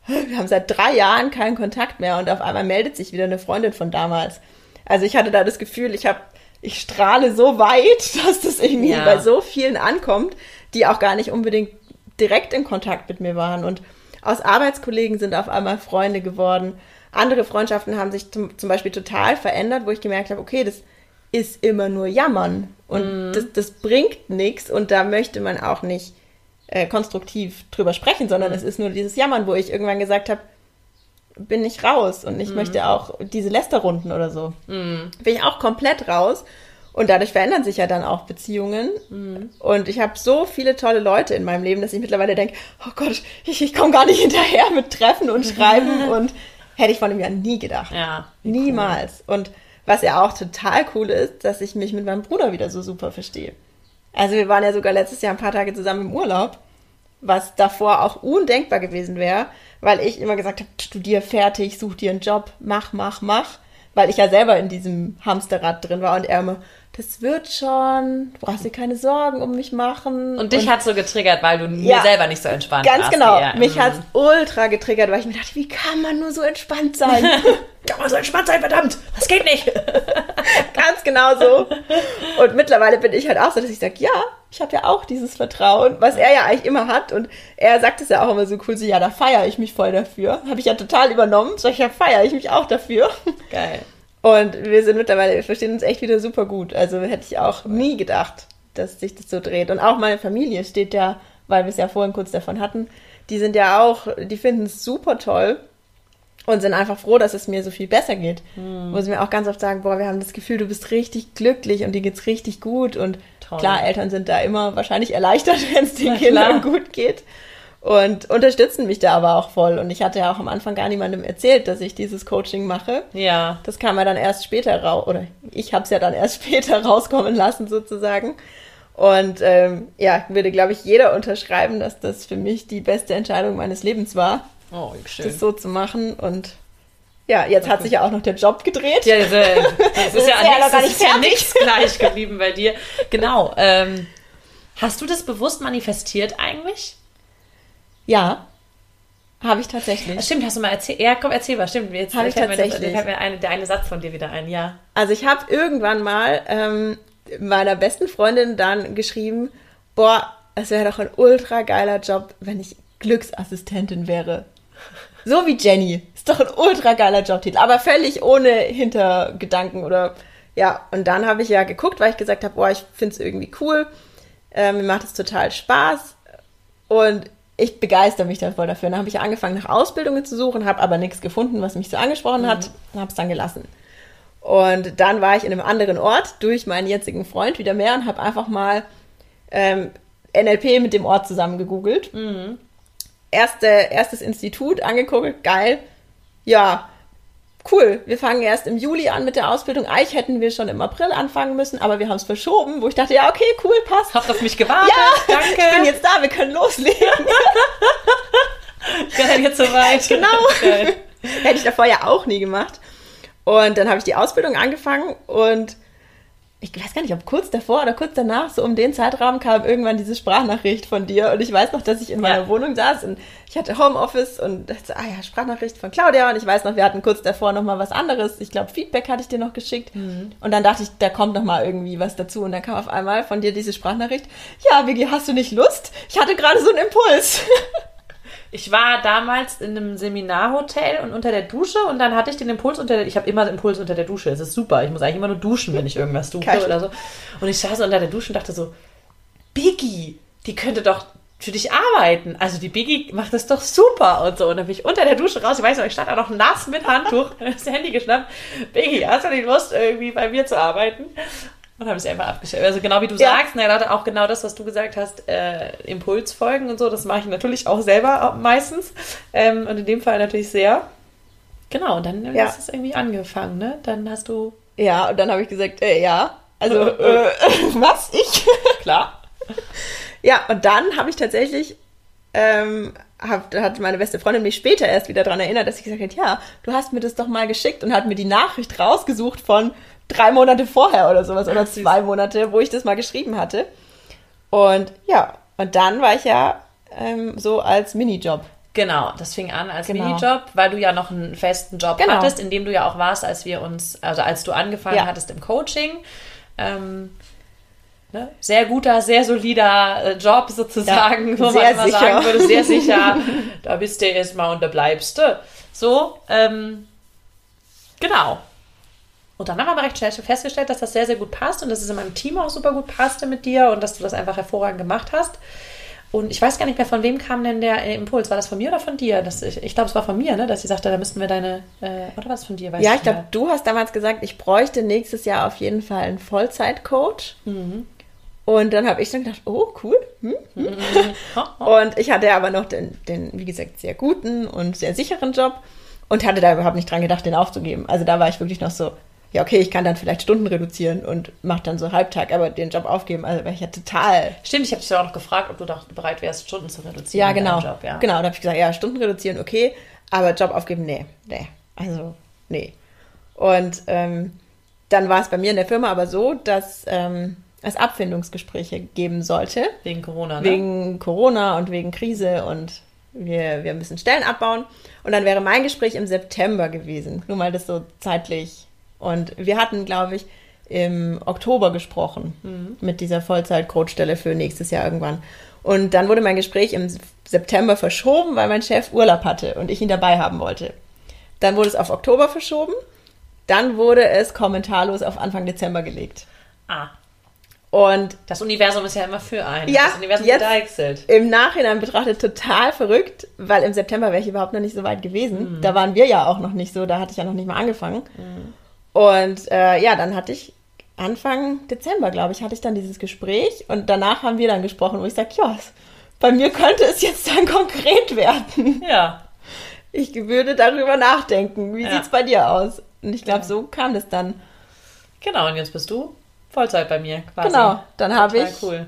wir haben seit drei Jahren keinen Kontakt mehr und auf einmal meldet sich wieder eine Freundin von damals. Also ich hatte da das Gefühl, ich habe, ich strahle so weit, dass das irgendwie ja. bei so vielen ankommt, die auch gar nicht unbedingt direkt in Kontakt mit mir waren. Und aus Arbeitskollegen sind auf einmal Freunde geworden. Andere Freundschaften haben sich zum, zum Beispiel total verändert, wo ich gemerkt habe, okay, das ist immer nur Jammern und mhm. das, das bringt nichts und da möchte man auch nicht äh, konstruktiv drüber sprechen, sondern mhm. es ist nur dieses Jammern, wo ich irgendwann gesagt habe, bin ich raus und ich mhm. möchte auch diese Lästerrunden oder so. Mhm. Bin ich auch komplett raus. Und dadurch verändern sich ja dann auch Beziehungen. Mhm. Und ich habe so viele tolle Leute in meinem Leben, dass ich mittlerweile denke, oh Gott, ich, ich komme gar nicht hinterher mit Treffen und Schreiben. und hätte ich von ihm ja nie gedacht. Ja. Niemals. Cool. Und was ja auch total cool ist, dass ich mich mit meinem Bruder wieder so super verstehe. Also wir waren ja sogar letztes Jahr ein paar Tage zusammen im Urlaub, was davor auch undenkbar gewesen wäre, weil ich immer gesagt habe, studier fertig, such dir einen Job, mach, mach, mach, weil ich ja selber in diesem Hamsterrad drin war und er immer, das wird schon, du brauchst dir keine Sorgen um mich machen. Und dich und, hat so getriggert, weil du ja, mir selber nicht so entspannt warst. Ganz genau. Ja. Mich mhm. hat's ultra getriggert, weil ich mir dachte, wie kann man nur so entspannt sein? kann man so entspannt sein, verdammt, das geht nicht. ganz genau so. Und mittlerweile bin ich halt auch so, dass ich sage, ja, ich habe ja auch dieses Vertrauen, was er ja eigentlich immer hat. Und er sagt es ja auch immer so cool, so, ja, da feiere ich mich voll dafür. Habe ich ja total übernommen. Sag ich, ja, feiere ich mich auch dafür. Geil. Und wir sind mittlerweile, wir verstehen uns echt wieder super gut. Also hätte ich auch nie gedacht, dass sich das so dreht. Und auch meine Familie steht ja, weil wir es ja vorhin kurz davon hatten, die sind ja auch, die finden es super toll und sind einfach froh, dass es mir so viel besser geht. Hm. Wo sie mir auch ganz oft sagen, boah, wir haben das Gefühl, du bist richtig glücklich und dir geht's richtig gut. Und Toll. klar, Eltern sind da immer wahrscheinlich erleichtert, wenn es den Kindern gut geht und unterstützen mich da aber auch voll. Und ich hatte ja auch am Anfang gar niemandem erzählt, dass ich dieses Coaching mache. Ja. Das kam ja dann erst später raus, oder ich habe es ja dann erst später rauskommen lassen sozusagen. Und ähm, ja, würde, glaube ich, jeder unterschreiben, dass das für mich die beste Entscheidung meines Lebens war, oh, schön. das so zu machen. Und ja, jetzt hat sich ja auch noch der Job gedreht. Ja, das, das ist, ja, ja, nichts, ist ja nichts gleich geblieben bei dir. Genau. Ähm, hast du das bewusst manifestiert eigentlich? Ja, habe ich tatsächlich. Stimmt, hast du mal erzählt? Ja, komm, erzähl mal. Stimmt, jetzt habe ich tatsächlich. Mir, das, mir eine, der eine Satz von dir wieder ein, ja. Also ich habe irgendwann mal ähm, meiner besten Freundin dann geschrieben, boah, es wäre doch ein ultra geiler Job, wenn ich Glücksassistentin wäre. So wie Jenny. Ist doch ein ultra geiler Jobtitel, aber völlig ohne Hintergedanken oder ja. Und dann habe ich ja geguckt, weil ich gesagt habe, boah, ich finde es irgendwie cool. Äh, mir macht es total Spaß und ich begeister mich da voll dafür. dann habe ich angefangen, nach Ausbildungen zu suchen, habe aber nichts gefunden, was mich so angesprochen hat und habe es dann gelassen. Und dann war ich in einem anderen Ort durch meinen jetzigen Freund wieder mehr und habe einfach mal ähm, NLP mit dem Ort zusammen gegoogelt. Mhm. Erste, erstes Institut angeguckt, geil. Ja, cool. Wir fangen erst im Juli an mit der Ausbildung. Eigentlich hätten wir schon im April anfangen müssen, aber wir haben es verschoben, wo ich dachte, ja, okay, cool, passt. Habt auf mich gewartet. Ja, danke. ich bin jetzt da, wir können loslegen. Geil, jetzt soweit. Genau. Geil. Hätte ich davor ja auch nie gemacht. Und dann habe ich die Ausbildung angefangen und ich weiß gar nicht, ob kurz davor oder kurz danach, so um den Zeitraum, kam irgendwann diese Sprachnachricht von dir. Und ich weiß noch, dass ich in meiner Ja. Wohnung saß und ich hatte Homeoffice und dachte, ah ja, Sprachnachricht von Claudia. Und ich weiß noch, wir hatten kurz davor noch mal was anderes. Ich glaube, Feedback hatte ich dir noch geschickt. Mhm. Und dann dachte ich, da kommt noch mal irgendwie was dazu. Und dann kam auf einmal von dir diese Sprachnachricht. Ja, Vicky, hast du nicht Lust? Ich hatte gerade so einen Impuls. Ich war damals in einem Seminarhotel und unter der Dusche und dann hatte ich den Impuls unter der, ich habe immer den Impuls unter der Dusche. Es ist super. Ich muss eigentlich immer nur duschen, wenn ich irgendwas dusche oder so. Und ich saß unter der Dusche und dachte so, Biggie, die könnte doch für dich arbeiten. Also die Biggie macht das doch super und so. Und dann bin ich unter der Dusche raus. Ich weiß noch, ich stand da noch nass mit Handtuch, das Handy geschnappt. Biggie, hast du nicht Lust, irgendwie bei mir zu arbeiten? Und habe es einfach abgestellt. Also genau wie du Ja. sagst, ne, Leute, auch genau das, was du gesagt hast, äh, Impulsfolgen und so, das mache ich natürlich auch selber meistens. Ähm, und in dem Fall natürlich sehr. Genau, und dann Ja. du es irgendwie angefangen, ne? Dann hast du, Ja, und dann habe ich gesagt, äh, ja. Also, äh, was? Ich? klar, Ja, und dann habe ich tatsächlich, ähm, hab, da hat meine beste Freundin mich später erst wieder daran erinnert, dass ich gesagt habe, ja, du hast mir das doch mal geschickt und hat mir die Nachricht rausgesucht von drei Monate vorher oder sowas oder zwei Monate, wo ich das mal geschrieben hatte. Und ja, und dann war ich ja ähm, so als Minijob. Genau, das fing an als Genau. Minijob, weil du ja noch einen festen Job Genau. hattest, in dem du ja auch warst, als wir uns, also als du angefangen Ja. hattest im Coaching. Ähm, ne? Sehr guter, sehr solider äh, Job sozusagen, Ja, wo man immer sicher. sagen würde, sehr sicher, da bist du erstmal und da bleibst du. So, ähm, genau. Und dann haben wir recht schnell festgestellt, dass das sehr, sehr gut passt und dass es in meinem Team auch super gut passte mit dir und dass du das einfach hervorragend gemacht hast. Und ich weiß gar nicht mehr, von wem kam denn der Impuls? War das von mir oder von dir? Das, ich ich glaube, es war von mir, ne? dass sie sagte, da müssten wir deine. Äh, oder was von dir? Weiß Ja, ich glaube, du hast damals gesagt, ich bräuchte nächstes Jahr auf jeden Fall einen Vollzeitcoach. Und dann habe ich dann gedacht, oh, cool. Hm? Oh, oh. Und ich hatte aber noch den, den, wie gesagt, sehr guten und sehr sicheren Job und hatte da überhaupt nicht dran gedacht, den aufzugeben. Also da war ich wirklich noch so, ja, okay, ich kann dann vielleicht Stunden reduzieren und mache dann so Halbtag, aber den Job aufgeben, also war ich ja total. Stimmt, ich habe dich ja auch noch gefragt, ob du doch bereit wärst, Stunden zu reduzieren. Ja, genau. Job, ja. Genau, da habe ich gesagt, ja, Stunden reduzieren, okay, aber Job aufgeben, nee, nee. Also, nee. Und ähm, dann war es bei mir in der Firma aber so, dass ähm, es Abfindungsgespräche geben sollte. Wegen Corona, ne? wegen Corona und wegen Krise und wir, wir müssen Stellen abbauen. Und dann wäre mein Gespräch im September gewesen, nur mal das so zeitlich. Und wir hatten, glaube ich, im Oktober gesprochen mit dieser Vollzeit-Coachstelle für nächstes Jahr irgendwann. Und dann wurde mein Gespräch im September verschoben, weil mein Chef Urlaub hatte und ich ihn dabei haben wollte. Dann wurde es auf Oktober verschoben. Dann wurde es kommentarlos auf Anfang Dezember gelegt. Ah, Und das Universum ist ja immer für einen. Ja, das Universum jetzt- deichselt. im Nachhinein betrachtet total verrückt, weil im September wäre ich überhaupt noch nicht so weit gewesen. Da waren wir ja auch noch nicht so, da hatte ich ja noch nicht mal angefangen. Und äh, ja, dann hatte ich Anfang Dezember, glaube ich, hatte ich dann dieses Gespräch und danach haben wir dann gesprochen, wo ich sage, ja, bei mir könnte es jetzt dann konkret werden. Ja. Ich würde darüber nachdenken. Wie Ja. sieht's bei dir aus? Und ich glaube, so kam das dann. Genau, und jetzt bist du Vollzeit bei mir quasi. Genau, dann habe ich cool.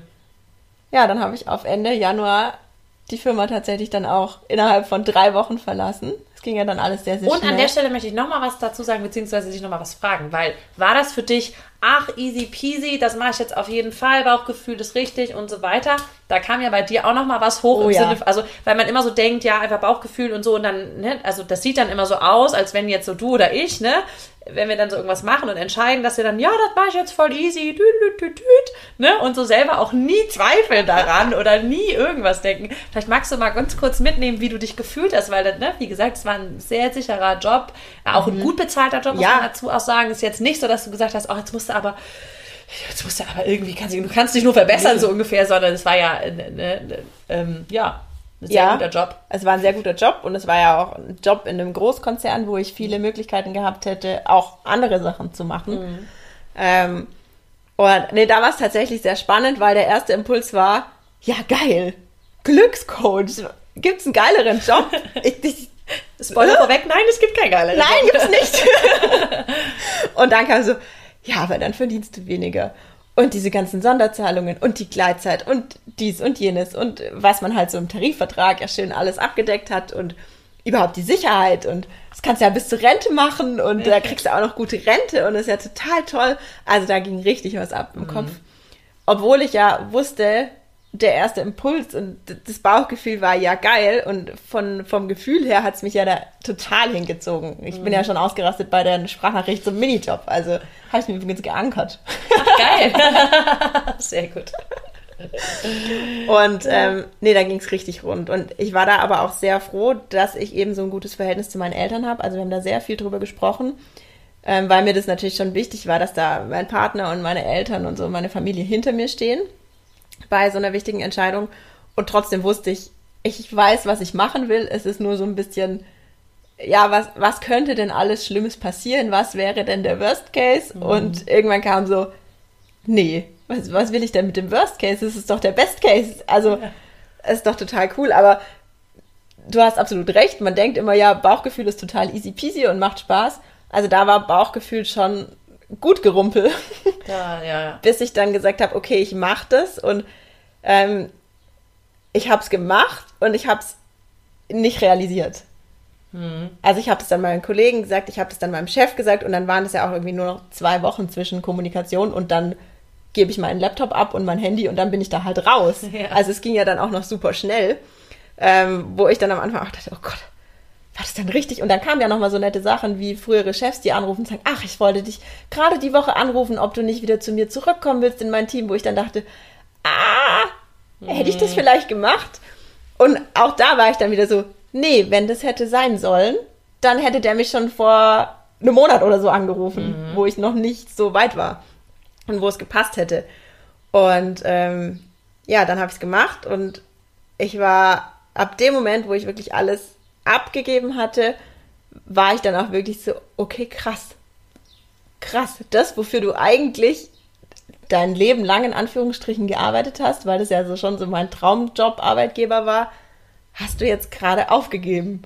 Ja, dann habe ich auf Ende Januar die Firma tatsächlich dann auch innerhalb von drei Wochen verlassen. Ging ja dann alles sehr, sehr Und schnell. an der Stelle möchte ich nochmal was dazu sagen, beziehungsweise dich nochmal was fragen, weil war das für dich, ach, easy peasy, das mache ich jetzt auf jeden Fall, Bauchgefühl ist richtig und so weiter. Da kam ja bei dir auch nochmal was hoch Oh im ja. Sinne, also weil man immer so denkt, ja, einfach Bauchgefühl und so und dann, ne, also das sieht dann immer so aus, als wenn jetzt so du oder ich, ne, wenn wir dann so irgendwas machen und entscheiden, dass wir dann, ja, das mache ich jetzt voll easy, tüt, tüt, tüt, tüt, ne? Und so selber auch nie zweifeln daran oder nie irgendwas denken. Vielleicht magst du mal ganz kurz mitnehmen, wie du dich gefühlt hast, weil, das, ne, wie gesagt, es war ein sehr sicherer Job, auch ein gut bezahlter Job, muss Ja. man dazu auch sagen. Ist jetzt nicht so, dass du gesagt hast, oh, jetzt musst du aber jetzt musst du aber irgendwie, kannst, du du kannst dich nur verbessern, so ungefähr, sondern es war ja, ne, ne, ähm, ja, ein sehr Ja. guter Job. Es war ein sehr guter Job und es war ja auch ein Job in einem Großkonzern, wo ich viele Möglichkeiten gehabt hätte, auch andere Sachen zu machen. Ähm, und nee, da war es tatsächlich sehr spannend, weil der erste Impuls war, ja geil, Glückscoach, gibt's einen geileren Job? Ich, ich, Spoiler Äh? vorweg, nein, es gibt kein geileres. Nein, gibt's nicht. und dann kam so, ja, aber dann verdienst du weniger. Und diese ganzen Sonderzahlungen und die Gleitzeit und dies und jenes und was man halt so im Tarifvertrag ja schön alles abgedeckt hat und überhaupt die Sicherheit und das kannst du ja bis zur Rente machen und da kriegst du auch noch gute Rente und das ist ja total toll. Also da ging richtig was ab im Kopf. Obwohl ich ja wusste, der erste Impuls und das Bauchgefühl war ja geil und von, vom Gefühl her hat's mich ja da total hingezogen. Ich bin ja schon ausgerastet bei der Sprachnachricht zum Minijob, also habe ich mir übrigens geankert. Geil. Sehr gut. Und ähm, nee, da ging's richtig rund. Und ich war da aber auch sehr froh, dass ich eben so ein gutes Verhältnis zu meinen Eltern habe. Also wir haben da sehr viel drüber gesprochen, ähm, weil mir das natürlich schon wichtig war, dass da mein Partner und meine Eltern und so meine Familie hinter mir stehen bei so einer wichtigen Entscheidung. Und trotzdem wusste ich, ich weiß, was ich machen will. Es ist nur so ein bisschen, ja, was, was könnte denn alles Schlimmes passieren? Was wäre denn der Worst Case? Und irgendwann kam so, nee, was, was will ich denn mit dem Worst Case? Das ist doch der Best Case. Also, es ist doch total cool, aber du hast absolut recht. Man denkt immer, ja, Bauchgefühl ist total easy peasy und macht Spaß. Also da war Bauchgefühl schon gut gerumpel, Ja, ja, ja. bis ich dann gesagt habe, okay, ich mache das und ähm, ich habe es gemacht und ich habe es nicht realisiert. Also ich habe es dann meinen Kollegen gesagt, ich habe es dann meinem Chef gesagt und dann waren es ja auch irgendwie nur noch zwei Wochen zwischen Kommunikation und dann gebe ich meinen Laptop ab und mein Handy und dann bin ich da halt raus. Ja. Also es ging ja dann auch noch super schnell, ähm, wo ich dann am Anfang auch dachte, oh Gott, war das denn richtig? Und dann kamen ja nochmal so nette Sachen wie frühere Chefs, die anrufen und sagen, ach, ich wollte dich gerade die Woche anrufen, ob du nicht wieder zu mir zurückkommen willst in mein Team, wo ich dann dachte, ah, hätte ich das vielleicht gemacht? Und auch da war ich dann wieder so, nee, wenn das hätte sein sollen, dann hätte der mich schon vor einem Monat oder so angerufen, wo ich noch nicht so weit war und wo es gepasst hätte. Und ähm, ja, dann habe ich es gemacht und ich war ab dem Moment, wo ich wirklich alles abgegeben hatte, war ich dann auch wirklich so, okay, krass. Krass. Das, wofür du eigentlich dein Leben lang in Anführungsstrichen gearbeitet hast, weil das ja so schon so mein Traumjob Arbeitgeber war, hast du jetzt gerade aufgegeben.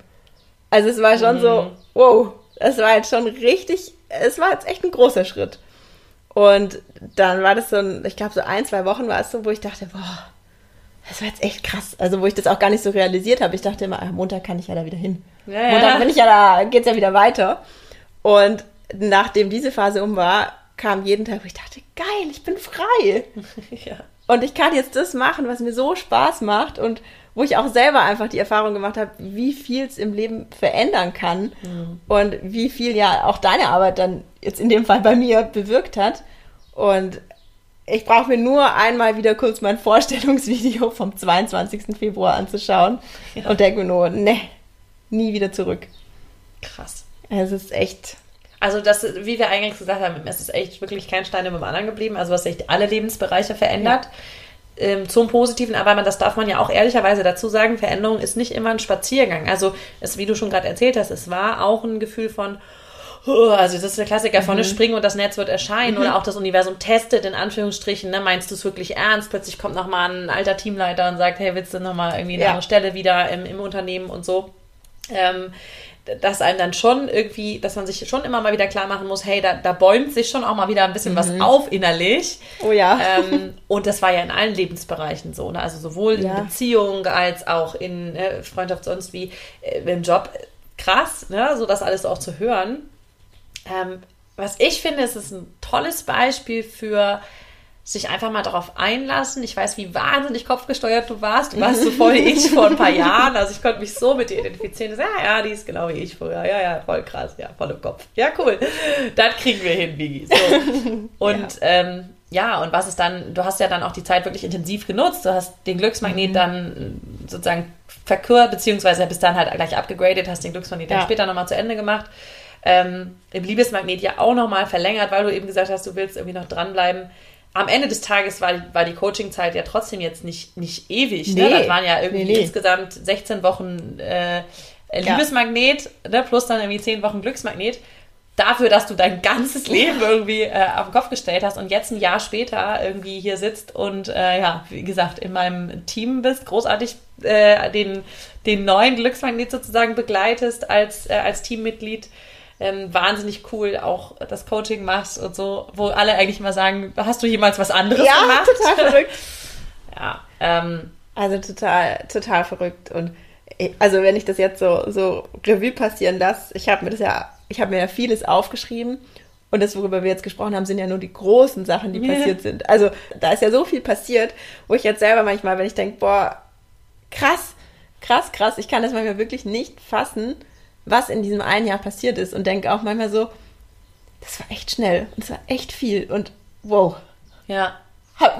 Also es war schon so, wow, es war jetzt schon richtig, es war jetzt echt ein großer Schritt. Und dann war das so ein, ich glaube so ein, zwei Wochen war es so, wo ich dachte, boah, das war jetzt echt krass. Also wo ich das auch gar nicht so realisiert habe. Ich dachte immer, ah, Montag kann ich ja da wieder hin. Ja, ja. Montag bin ich ja da, geht's ja wieder weiter. Und nachdem diese Phase um war, kam jeden Tag, wo ich dachte, geil, ich bin frei. ja. Und ich kann jetzt das machen, was mir so Spaß macht und wo ich auch selber einfach die Erfahrung gemacht habe, wie viel es im Leben verändern kann und wie viel ja auch deine Arbeit dann jetzt in dem Fall bei mir bewirkt hat. Und ich brauche mir nur einmal wieder kurz mein Vorstellungsvideo vom 22. Februar anzuschauen und denke mir nur, ne, nie wieder zurück. Krass. Es ist echt, Also das, wie wir eingangs gesagt haben, es ist echt wirklich kein Stein im anderen geblieben. Also was echt alle Lebensbereiche verändert. Ähm, zum Positiven, aber man, das darf man ja auch ehrlicherweise dazu sagen, Veränderung ist nicht immer ein Spaziergang. Also es, wie du schon gerade erzählt hast, es war auch ein Gefühl von, also das ist der Klassiker, vorne springen und das Netz wird erscheinen oder auch das Universum testet, in Anführungsstrichen, ne, meinst du es wirklich ernst? Plötzlich kommt nochmal ein alter Teamleiter und sagt, hey, willst du nochmal irgendwie eine Ja. andere Stelle wieder im, im Unternehmen und so. Ähm, dass einem dann schon irgendwie, dass man sich schon immer mal wieder klar machen muss, hey, da, da bäumt sich schon auch mal wieder ein bisschen was auf innerlich. oh ja. ähm, und das war ja in allen Lebensbereichen so, ne? also sowohl Ja. in Beziehung als auch in äh, Freundschaft sonst wie äh, im Job. Krass, ne? so das alles auch zu hören. Ähm, was ich finde, es ist ein tolles Beispiel für sich einfach mal darauf einlassen. Ich weiß, wie wahnsinnig kopfgesteuert du warst. Du warst so voll wie ich vor ein paar Jahren. Also ich konnte mich so mit dir identifizieren. Ja, ja, die ist genau wie ich früher. Ja, ja, voll krass. Ja, voll im Kopf. Ja, cool. Das kriegen wir hin, Biggie. So. Und ja. Ähm, ja, und was ist dann, du hast ja dann auch die Zeit wirklich intensiv genutzt. Du hast den Glücksmagnet mhm. dann sozusagen verkürzt, beziehungsweise bist dann halt gleich abgegradet, hast den Glücksmagnet ja. dann später nochmal zu Ende gemacht. Ähm, Im Liebesmagnet ja auch nochmal verlängert, weil du eben gesagt hast, du willst irgendwie noch dranbleiben am Ende des Tages war, war die Coaching-Zeit ja trotzdem jetzt nicht, nicht ewig. Ne? Nee, ne? Das waren ja irgendwie nee, nee. insgesamt 16 Wochen äh, Liebesmagnet, ja. ne? plus dann irgendwie 10 Wochen Glücksmagnet. Dafür, dass du dein ganzes Leben irgendwie äh, auf den Kopf gestellt hast und jetzt ein Jahr später irgendwie hier sitzt und äh, ja, wie gesagt, in meinem Team bist, großartig äh, den, den neuen Glücksmagnet sozusagen begleitest als, äh, als Teammitglied ähm, wahnsinnig cool auch das Coaching machst und so, wo alle eigentlich mal sagen, hast du jemals was anderes ja, gemacht? Ja, total verrückt. ja. Ähm, also total, total verrückt und also wenn ich das jetzt so, so Revue passieren lasse, ich habe mir das ja, ich habe mir ja vieles aufgeschrieben und das, worüber wir jetzt gesprochen haben, sind ja nur die großen Sachen, die yeah. passiert sind. Also da ist ja so viel passiert, wo ich jetzt selber manchmal, wenn ich denke, boah, krass, krass, krass, ich kann das manchmal wirklich nicht fassen, was in diesem einen Jahr passiert ist und denke auch manchmal so, das war echt schnell und das war echt viel und wow. Ja.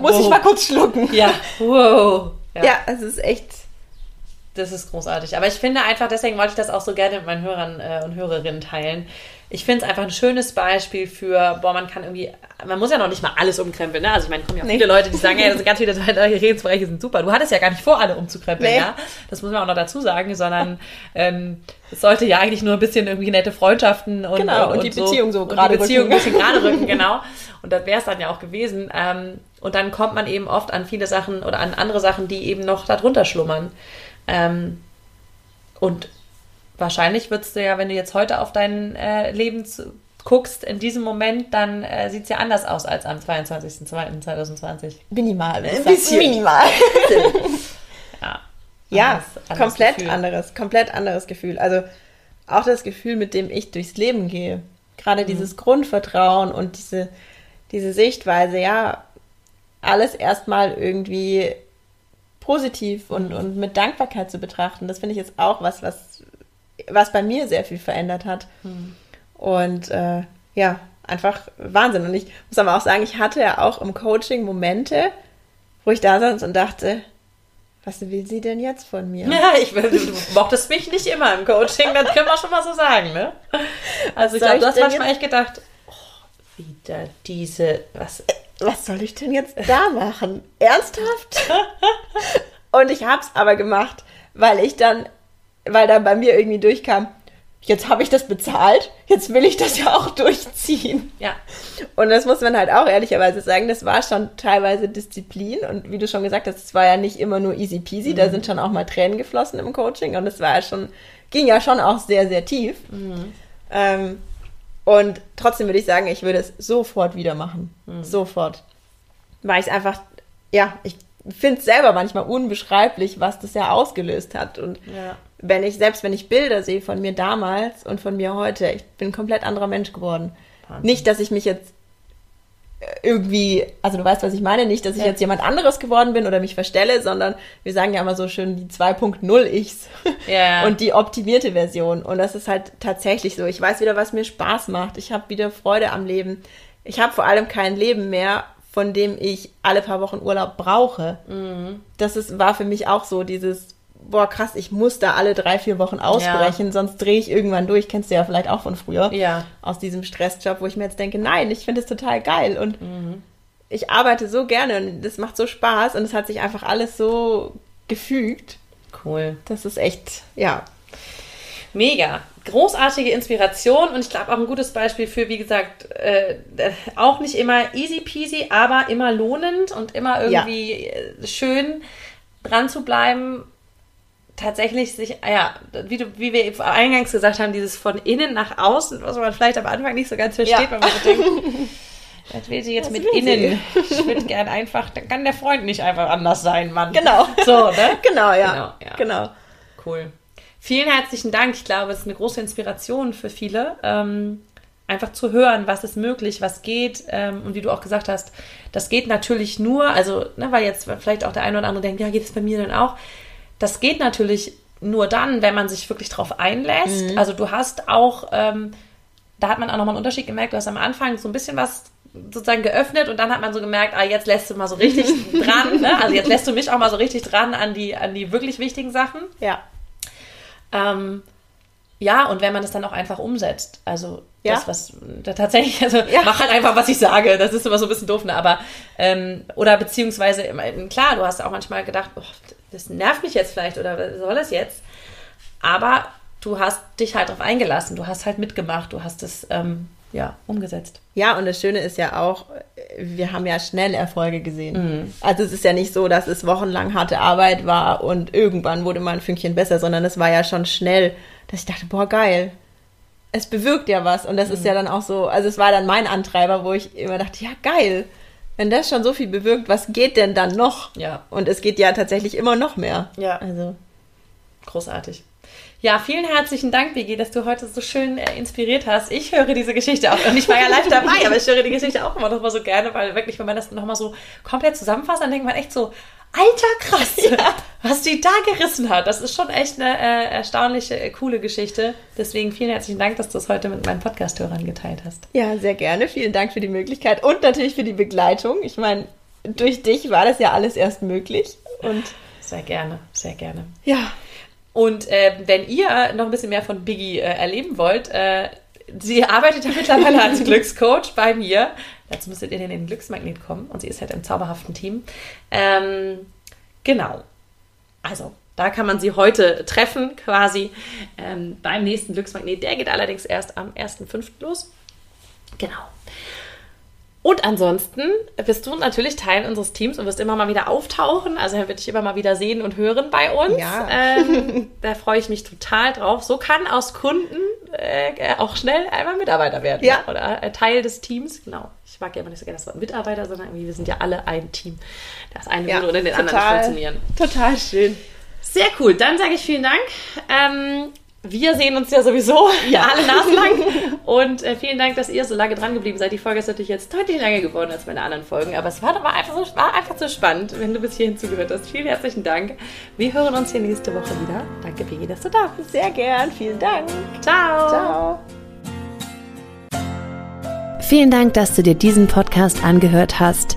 Muss wow. ich mal kurz schlucken. Ja, wow. Ja, ja es ist echt. Das ist großartig. Aber ich finde einfach, deswegen wollte ich das auch so gerne mit meinen Hörern äh, und Hörerinnen teilen, ich finde es einfach ein schönes Beispiel für, boah, man kann irgendwie, man muss ja noch nicht mal alles umkrempeln, ne? Also ich meine, kommen ja nee. viele Leute, die sagen, ja, das sind ganz viele Redensbereiche sind super. Du hattest ja gar nicht vor, alle umzukrempeln, nee. ja? Das muss man auch noch dazu sagen, sondern ähm, es sollte ja eigentlich nur ein bisschen irgendwie nette Freundschaften und, genau, und, und, die so, Beziehung so gerade rücken. Beziehung ein bisschen gerade rücken, genau. Und das wäre es dann ja auch gewesen. Ähm, und dann kommt man eben oft an viele Sachen oder an andere Sachen, die eben noch darunter schlummern. Ähm, und wahrscheinlich würdest du ja, wenn du jetzt heute auf dein äh, Leben zu, guckst, in diesem Moment, dann äh, sieht es ja anders aus als am 22.02.2020. Minimal. Ein bisschen. Minimal. ja. Ja, anderes, komplett Gefühl. anderes, komplett anderes Gefühl. Also auch das Gefühl, mit dem ich durchs Leben gehe. Gerade mhm. dieses Grundvertrauen und diese, diese Sichtweise, ja, alles erstmal irgendwie positiv und, und mit Dankbarkeit zu betrachten. Das finde ich jetzt auch was, was was bei mir sehr viel verändert hat. Mhm. Und äh, ja, einfach Wahnsinn. Und ich muss aber auch sagen, ich hatte ja auch im Coaching Momente, wo ich da saß und dachte, was will sie denn jetzt von mir? Ja, ich will, du mochtest mich nicht immer im Coaching, das können wir schon mal so sagen, ne? Also ich glaube, du hast manchmal echt gedacht, oh, wieder diese, was. Was soll ich denn jetzt da machen? Ernsthaft? und ich hab's aber gemacht, weil ich dann weil da bei mir irgendwie durchkam, jetzt habe ich das bezahlt, jetzt will ich das ja auch durchziehen. Ja. Und das muss man halt auch ehrlicherweise sagen, das war schon teilweise Disziplin und wie du schon gesagt hast, es war ja nicht immer nur easy peasy, mhm. da sind schon auch mal Tränen geflossen im Coaching und es war ja schon, ging ja schon auch sehr, sehr tief. Mhm. Ähm, und trotzdem würde ich sagen, ich würde es sofort wieder machen. Mhm. Sofort. Weil ich es einfach, ja, ich finde es selber manchmal unbeschreiblich, was das ja ausgelöst hat. Und ja. Wenn ich, selbst wenn ich Bilder sehe von mir damals und von mir heute, ich bin ein komplett anderer Mensch geworden. Wahnsinn. Nicht, dass ich mich jetzt äh, irgendwie, also du weißt, was ich meine, nicht, dass ich ja. jetzt jemand anderes geworden bin oder mich verstelle, sondern wir sagen ja immer so schön die 2.0 Ichs ja. und die optimierte Version. Und das ist halt tatsächlich so. Ich weiß wieder, was mir Spaß macht. Ich habe wieder Freude am Leben. Ich habe vor allem kein Leben mehr, von dem ich alle paar Wochen Urlaub brauche. Mhm. Das ist, war für mich auch so dieses, boah, krass, ich muss da alle drei, vier Wochen ausbrechen, ja. sonst drehe ich irgendwann durch. Kennst du ja vielleicht auch von früher. Ja. Aus diesem Stressjob, wo ich mir jetzt denke, nein, ich finde es total geil und mhm. ich arbeite so gerne und das macht so Spaß und es hat sich einfach alles so gefügt. Cool. Das ist echt, ja. Mega großartige Inspiration und ich glaube auch ein gutes Beispiel für, wie gesagt, äh, auch nicht immer easy peasy, aber immer lohnend und immer irgendwie ja. Äh, schön dran zu bleiben. Tatsächlich sich, ja, wie, du, wie wir eingangs gesagt haben, dieses von innen nach außen, was man vielleicht am Anfang nicht so ganz versteht, ja. weil man so denkt, was will sie jetzt was mit innen? Sie? Ich würde gern einfach, dann kann der Freund nicht einfach anders sein, Mann. Genau. So, ne? Genau, ja. Genau. Ja. genau. Cool. Vielen herzlichen Dank. Ich glaube, es ist eine große Inspiration für viele. Ähm, einfach zu hören, was ist möglich, was geht. Ähm, und wie du auch gesagt hast, das geht natürlich nur, also, ne, weil jetzt vielleicht auch der eine oder andere denkt, ja, geht es bei mir denn auch? Das geht natürlich nur dann, wenn man sich wirklich drauf einlässt. Mhm. Also du hast auch, ähm, da hat man auch nochmal einen Unterschied gemerkt, du hast am Anfang so ein bisschen was sozusagen geöffnet und dann hat man so gemerkt, ah, jetzt lässt du mal so richtig dran, ne? Also jetzt lässt du mich auch mal so richtig dran an die, an die wirklich wichtigen Sachen. Ja. Ähm, ja, und wenn man es dann auch einfach umsetzt. Also ja. das, was da tatsächlich, also ja. mach halt einfach, was ich sage. Das ist immer so ein bisschen doof, ne? Aber ähm, oder beziehungsweise, klar, du hast auch manchmal gedacht, oh, das nervt mich jetzt vielleicht oder soll das jetzt? Aber du hast dich halt darauf eingelassen, du hast halt mitgemacht, du hast es ähm, ja umgesetzt. Ja, und das Schöne ist ja auch, wir haben ja schnell Erfolge gesehen. Mhm. Also es ist ja nicht so, dass es wochenlang harte Arbeit war und irgendwann wurde mal ein Fünkchen besser, sondern es war ja schon schnell, dass ich dachte, boah, geil. Es bewirkt ja was. Und das mhm. ist ja dann auch so, also es war dann mein Antreiber, wo ich immer dachte, ja, geil. Wenn das schon so viel bewirkt, was geht denn dann noch? Ja. Und es geht ja tatsächlich immer noch mehr. Ja. Also. Großartig. Ja, vielen herzlichen Dank, Bigi, dass du heute so schön äh, inspiriert hast. Ich höre diese Geschichte auch. Und ich war ja live dabei, aber ich höre die Geschichte auch immer noch mal so gerne, weil wirklich, wenn man das nochmal so komplett zusammenfasst, dann denkt man echt so, alter krass, ja. was die da gerissen hat. Das ist schon echt eine äh, erstaunliche, äh, coole Geschichte. Deswegen vielen herzlichen Dank, dass du es heute mit meinen Podcast-Hörern geteilt hast. Ja, sehr gerne. Vielen Dank für die Möglichkeit und natürlich für die Begleitung. Ich meine, durch dich war das ja alles erst möglich. Und sehr gerne, sehr gerne. Ja. Und äh, wenn ihr noch ein bisschen mehr von Biggie äh, erleben wollt, äh, sie arbeitet ja mittlerweile als Glückscoach bei mir. Dazu müsstet ihr in den Glücksmagnet kommen und sie ist halt im zauberhaften Team. Ähm, genau. Also, da kann man sie heute treffen, quasi ähm, beim nächsten Glücksmagnet. Der geht allerdings erst am 1.5. los. Genau. Und ansonsten bist du natürlich Teil unseres Teams und wirst immer mal wieder auftauchen. Also er wird dich immer mal wieder sehen und hören bei uns. Ja. Ähm, da freue ich mich total drauf. So kann aus Kunden äh, auch schnell einmal Mitarbeiter werden. Ja. Oder äh, Teil des Teams. Genau. Ich mag ja immer nicht so gerne das Wort Mitarbeiter, sondern irgendwie, wir sind ja alle ein Team. Das eine ja, würde ohne den total, anderen funktionieren. Total schön. Sehr cool. Dann sage ich vielen Dank. Ähm, wir sehen uns ja sowieso ja. alle naslang. Und äh, vielen Dank, dass ihr so lange dran geblieben seid. Die Folge ist natürlich jetzt deutlich länger geworden als meine anderen Folgen. Aber es war, war, einfach, so, war einfach so spannend, wenn du bis hierhin zugehört hast. Vielen herzlichen Dank. Wir hören uns hier nächste Woche wieder. Danke, Peggy, dass du da bist. Sehr gern. Vielen Dank. Ciao. Ciao. Vielen Dank, dass du dir diesen Podcast angehört hast.